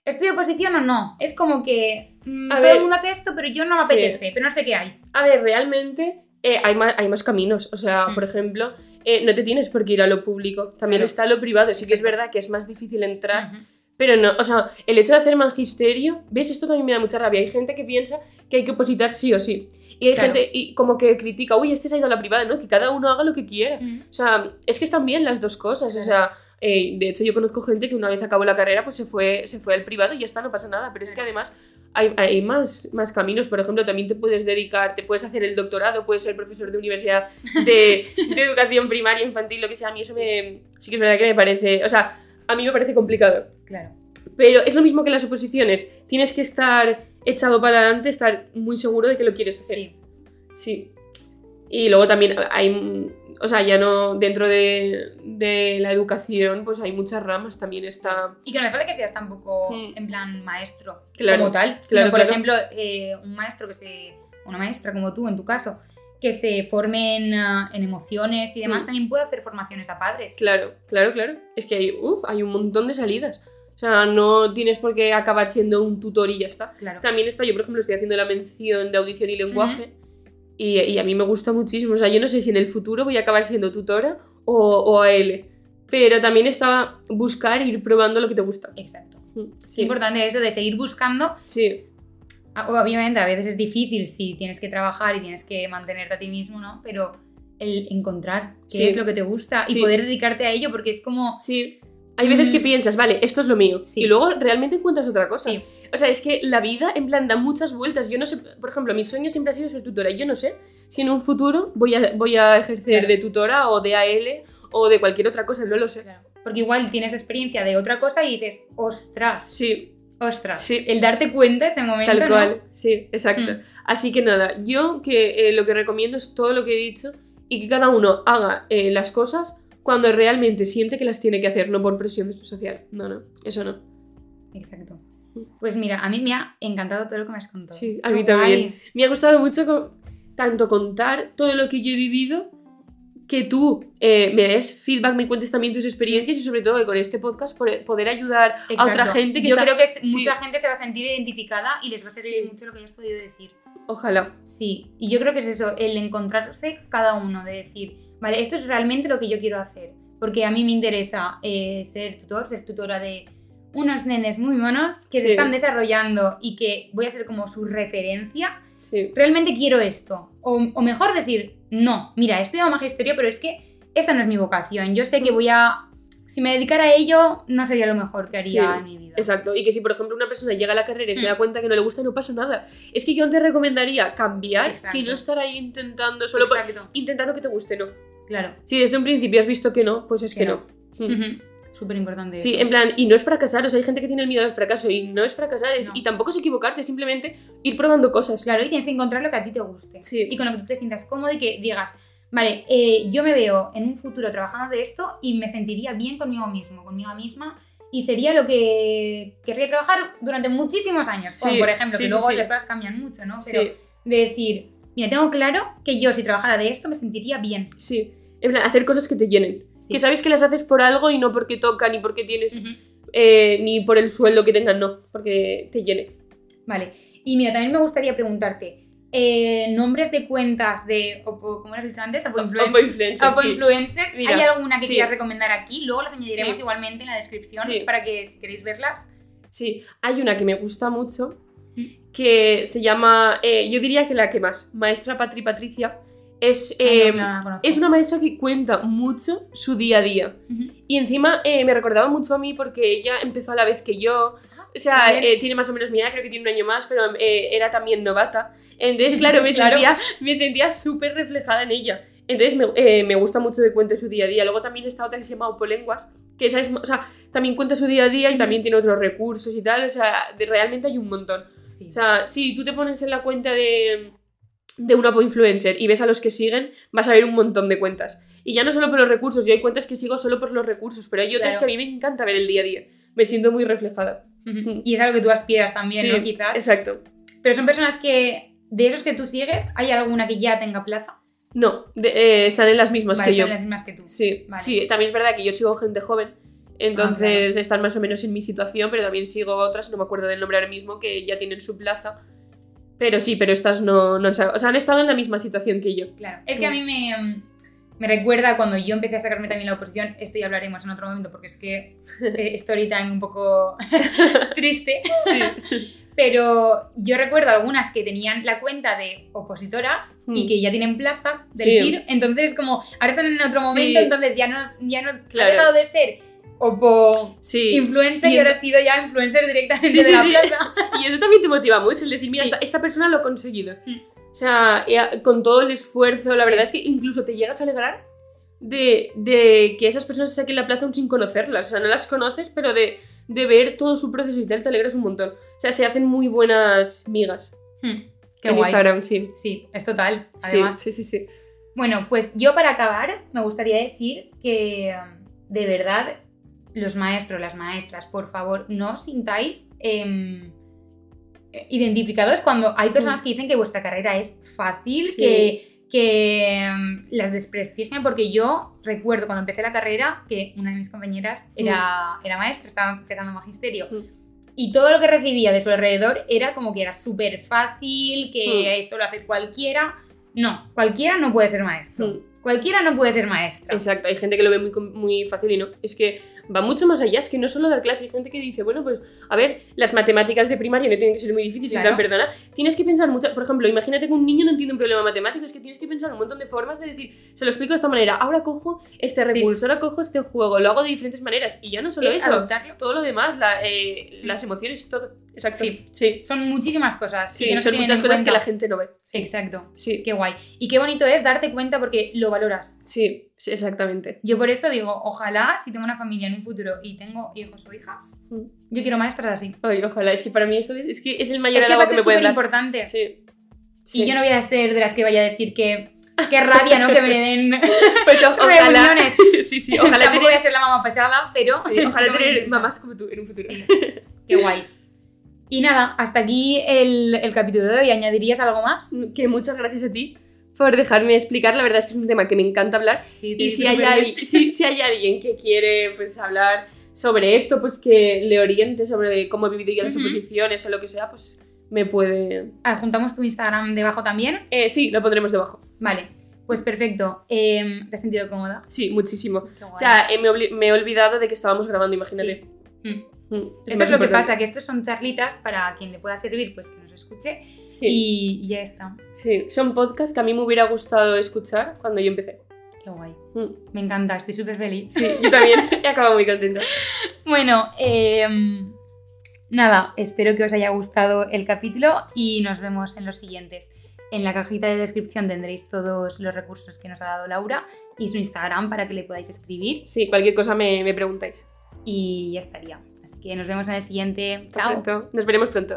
¿estudio oposición o no? Es como que mm, todo ver. el mundo hace esto, pero yo no me Sí. apetece, pero no sé qué hay. A ver, realmente eh, hay, más, hay más caminos. O sea, Mm. por ejemplo, eh, no te tienes por qué ir a lo público. También Claro. está lo privado. Sí que es Exacto. verdad que es más difícil entrar. Pero no, o sea, el hecho de hacer magisterio, ¿ves? Esto también me da mucha rabia. Hay gente que piensa que hay que opositar sí o sí. Y hay Claro. gente y como que critica, uy, este se ha ido a la privada, ¿no? Que cada uno haga lo que quiera. O sea, es que están bien las dos cosas. O sea, eh, de hecho yo conozco gente que una vez acabó la carrera, pues se fue, se fue al privado y ya está, no pasa nada. Pero es que Claro. además hay, hay más, más caminos. Por ejemplo, también te puedes dedicar, te puedes hacer el doctorado, puedes ser profesor de universidad de, de educación primaria, infantil, lo que sea. A mí eso me, sí que es verdad que me parece, o sea, a mí me parece complicado. Claro. Pero es lo mismo que las oposiciones. Tienes que estar echado para adelante, estar muy seguro de que lo quieres hacer. Sí. Sí. Y luego también hay, o sea, ya no, dentro de, de la educación, pues hay muchas ramas, también está... Y que no hace falta que seas tampoco Mm. en plan maestro Claro, como tal, sino claro, por claro. ejemplo eh, un maestro que se, una maestra como tú en tu caso, que se forme en, ah, en emociones y demás, Mm. también puede hacer formaciones a padres. Claro, claro, claro. Es que hay, uf, hay un montón de salidas. O sea, no tienes por qué acabar siendo un tutor y ya está. Claro. También está, yo por ejemplo estoy haciendo la mención de audición y lenguaje y, y a mí me gusta muchísimo. O sea, yo no sé si en el futuro voy a acabar siendo tutora o, o AL. Pero también estaba buscar e ir probando lo que te gusta. Exacto. Es Sí, importante eso de seguir buscando. sí, Ah, Obviamente a veces es difícil si tienes que trabajar y tienes que mantenerte a ti mismo, ¿no? Pero el encontrar qué Sí. es lo que te gusta y poder dedicarte a ello porque es como... sí. Hay veces que Mm. piensas, vale, esto es lo mío. Sí. Y luego realmente encuentras otra cosa. Sí. O sea, es que la vida en plan da muchas vueltas. Yo no sé, por ejemplo, mi sueño siempre ha sido ser tutora. Yo no sé si en un futuro voy a, voy a ejercer Claro. de tutora o de AL o de cualquier otra cosa, no lo sé. Claro. Porque igual tienes experiencia de otra cosa y dices, ostras, Sí, ostras. Sí. El darte cuenta ese momento, tal ¿no? cual. Sí, exacto. Mm. Así que nada, yo que eh, lo que recomiendo es todo lo que he dicho y que cada uno haga eh, las cosas cuando realmente siente que las tiene que hacer, no por presión de su social. No, no, eso no. Exacto. Pues mira, a mí me ha encantado todo lo que me has contado. Sí, a mí también. Me ha gustado mucho co- tanto contar todo lo que yo he vivido, que tú eh, me des feedback, me cuentes también tus experiencias y sobre todo que con este podcast poder ayudar a otra Exacto. gente que Yo está- creo que Sí. mucha gente se va a sentir identificada y les va a servir Sí. mucho lo que hayas podido decir. Ojalá. Sí, y yo creo que es eso, el encontrarse cada uno, de decir, vale, esto es realmente lo que yo quiero hacer, porque a mí me interesa eh, ser tutor, ser tutora de unos nenes muy monos que se Sí. están desarrollando y que voy a ser como su referencia. Sí. Realmente quiero esto. O, o mejor decir, no, mira, he estudiado magisterio, pero es que esta no es mi vocación. Yo sé que voy a... Si me dedicara a ello, no sería lo mejor que haría Sí, en mi vida. Exacto. Y que si, por ejemplo, una persona llega a la carrera y se Mm. da cuenta que no le gusta, no pasa nada. Es que yo te recomendaría cambiar Exacto. que no estar ahí intentando solo por- intentando que te guste, no. Claro. Si desde un principio has visto que no, pues es que Que no. no. Mm. Súper importante. Sí, en plan, y no es fracasar, o sea, hay gente que tiene el miedo al fracaso y no es fracasar, es, No. y tampoco es equivocarte, es simplemente ir probando cosas. Claro, y tienes que encontrar lo que a ti te guste. Sí. Y con lo que tú te sientas cómodo y que digas, vale, eh, yo me veo en un futuro trabajando de esto y me sentiría bien conmigo mismo, conmigo misma. Y sería lo que querría trabajar durante muchísimos años. Como Sí, por ejemplo, sí, que luego sí. las cosas cambian mucho, ¿no? Pero Sí, de decir, mira, tengo claro que yo si trabajara de esto me sentiría bien. sí. En plan, hacer cosas que te llenen. Sí. Que sabes que las haces por algo y no porque toca, ni porque tienes, eh, ni por el sueldo que tengan, no, porque te llene. Vale. Y mira, también me gustaría preguntarte, eh, nombres de cuentas de, Oppo, ¿cómo lo has dicho antes? Oppo Influen- Oppo Influencer, Oppo sí. Influencers. Mira, ¿Hay alguna que sí. quieras recomendar aquí? Luego las añadiremos Sí. igualmente en la descripción para que si queréis verlas. Sí, hay una que me gusta mucho. Que se llama, eh, yo diría que la que más, Maestra Patri Patricia. Es, Ay, eh, no es una maestra que cuenta mucho su día a día. Y encima eh, me recordaba mucho a mí porque ella empezó a la vez que yo. O sea, eh, tiene más o menos mi edad, creo que tiene un año más, pero era también novata. Entonces, claro, <laughs> me Claro. sentía, me sentía súper reflejada en ella. Entonces, me, me gusta mucho que cuente su día a día. Luego también está otra que se llama Opolenguas, que esa es, o sea, también cuenta su día a día y también tiene otros recursos y tal. O sea, de- realmente hay un montón. Sí. O sea, si tú te pones en la cuenta de, de un Apo influencer y ves a los que siguen, vas a ver un montón de cuentas. Y ya no solo por los recursos, yo hay cuentas que sigo solo por los recursos, pero hay otras Claro. que a mí me encanta ver el día a día. Me siento muy reflejada. Ujú. Y es a lo que tú aspiras también, Sí, ¿no? Quizás. Exacto. Pero son personas que, de esos que tú sigues, ¿hay alguna que ya tenga plaza? No, de- eh, están en las mismas Vale, que yo. son las mismas que tú. Sí, Vale. sí, también es verdad que yo sigo gente joven, entonces Ah, claro. están más o menos en mi situación, pero también sigo otras, no me acuerdo del nombre ahora mismo, que ya tienen su plaza. Pero sí, pero estas no, no han o sea, han estado en la misma situación que yo. Claro. Es que a mí me, mm, me recuerda cuando yo empecé a sacarme también la oposición, esto ya hablaremos en otro momento porque es que <laughs> eh, story time un poco <laughs> triste, Sí. pero yo recuerdo algunas que tenían la cuenta de opositoras y Mm. que ya tienen plaza del Sí. PIR, entonces es como, ahora están en otro Sí. momento, entonces ya no, ya no Claro. ha dejado de ser opo Sí. influencer y, Y ahora eso- sido ya influencer directamente Sí, de sí, la sí. plaza. <laughs> Y eso también te motiva mucho, el decir, mira, Sí. esta, esta persona lo ha conseguido. Mm. O sea, con todo el esfuerzo, la Sí. verdad es que incluso te llegas a alegrar de, de que esas personas se saquen la plaza aún sin conocerlas. O sea, no las conoces, pero de, de ver todo su proceso y tal, te alegras un montón. O sea, se hacen muy buenas migas Hmm, Qué en guay. Instagram, sí. Sí, es total, Sí, además. sí, sí, sí. Bueno, pues yo para acabar me gustaría decir que um, de verdad los maestros, las maestras, por favor, no os sintáis eh, identificados cuando hay personas que dicen que vuestra carrera es fácil, Sí. que, que em, las desprestigian, porque yo recuerdo cuando empecé la carrera que una de mis compañeras era, era maestra, estaba empezando magisterio. Mm. Y todo lo que recibía de su alrededor era como que era súper fácil, que Mm. eso lo hace cualquiera. No, cualquiera no puede ser maestro. Mm. Cualquiera no puede ser maestra. Exacto, hay gente que lo ve muy, muy fácil y no. Es que va mucho más allá, es que no solo dar clase, hay gente que dice, bueno, pues a ver, las matemáticas de primaria no tienen que ser muy difíciles, en Claro. plan, perdona, tienes que pensar mucho, por ejemplo, imagínate que un niño no entiende un problema matemático, es que tienes que pensar un montón de formas de decir, se lo explico de esta manera, ahora cojo este Sí. recurso, ahora cojo este juego, lo hago de diferentes maneras, y ya no solo Es eso, adoptarlo. todo lo demás, la, eh, las emociones, todo. Exacto. Sí. sí. Son muchísimas cosas. y Sí, que no son muchas cosas que la gente no ve. Sí. Exacto. Sí, Qué guay. Y qué bonito es darte cuenta porque lo valoras. sí, sí, exactamente. Yo por eso digo, ojalá si tengo una familia en un futuro y tengo hijos o hijas, Mm. yo quiero maestras así. Ay, ojalá, es que para mí eso es, es que es el mayor Es que va a que ser me pueden súper dar. importante. Sí. Y Sí. yo no voy a ser de las que vaya a decir que qué rabia, ¿no? Que me den <laughs> Pues ojalá. reuniones. <laughs> Sí, sí, ojalá Tampoco voy tener, a ser la mamá pesada, pero sí, ojalá que <laughs> me tener mamás como tú en un futuro. Qué guay. Y nada, hasta aquí el, el capítulo de hoy. ¿Añadirías algo más? Que muchas gracias a ti por dejarme explicar. La verdad es que es un tema que me encanta hablar. Sí, Y si hay, alguien, si, si hay alguien que quiere pues, hablar sobre esto, pues que le oriente sobre cómo he vivido yo las oposiciones o lo que sea, pues me puede... Adjuntamos tu Instagram debajo también. Eh, sí, lo pondremos debajo. Vale, pues perfecto. Em, ¿Te has sentido cómoda? Sí, muchísimo. O sea, eh, me he olvidado de que estábamos grabando, imagínate. Mm. Mm, Esto es lo que pasa, que estos son charlitas para quien le pueda servir, pues que nos escuche Sí, y, y ya está. sí, son podcasts que a mí me hubiera gustado escuchar cuando yo empecé. Qué guay. Mm. Me encanta, estoy súper feliz. Sí, yo también <laughs> he acabado muy contenta. Bueno, em, nada, espero que os haya gustado el capítulo y nos vemos en los siguientes. En la cajita de descripción tendréis todos los recursos que nos ha dado Laura y su Instagram para que le podáis escribir Sí, cualquier cosa me, me preguntáis. Y ya estaría. Así que nos vemos en el siguiente. Chao. Nos veremos pronto.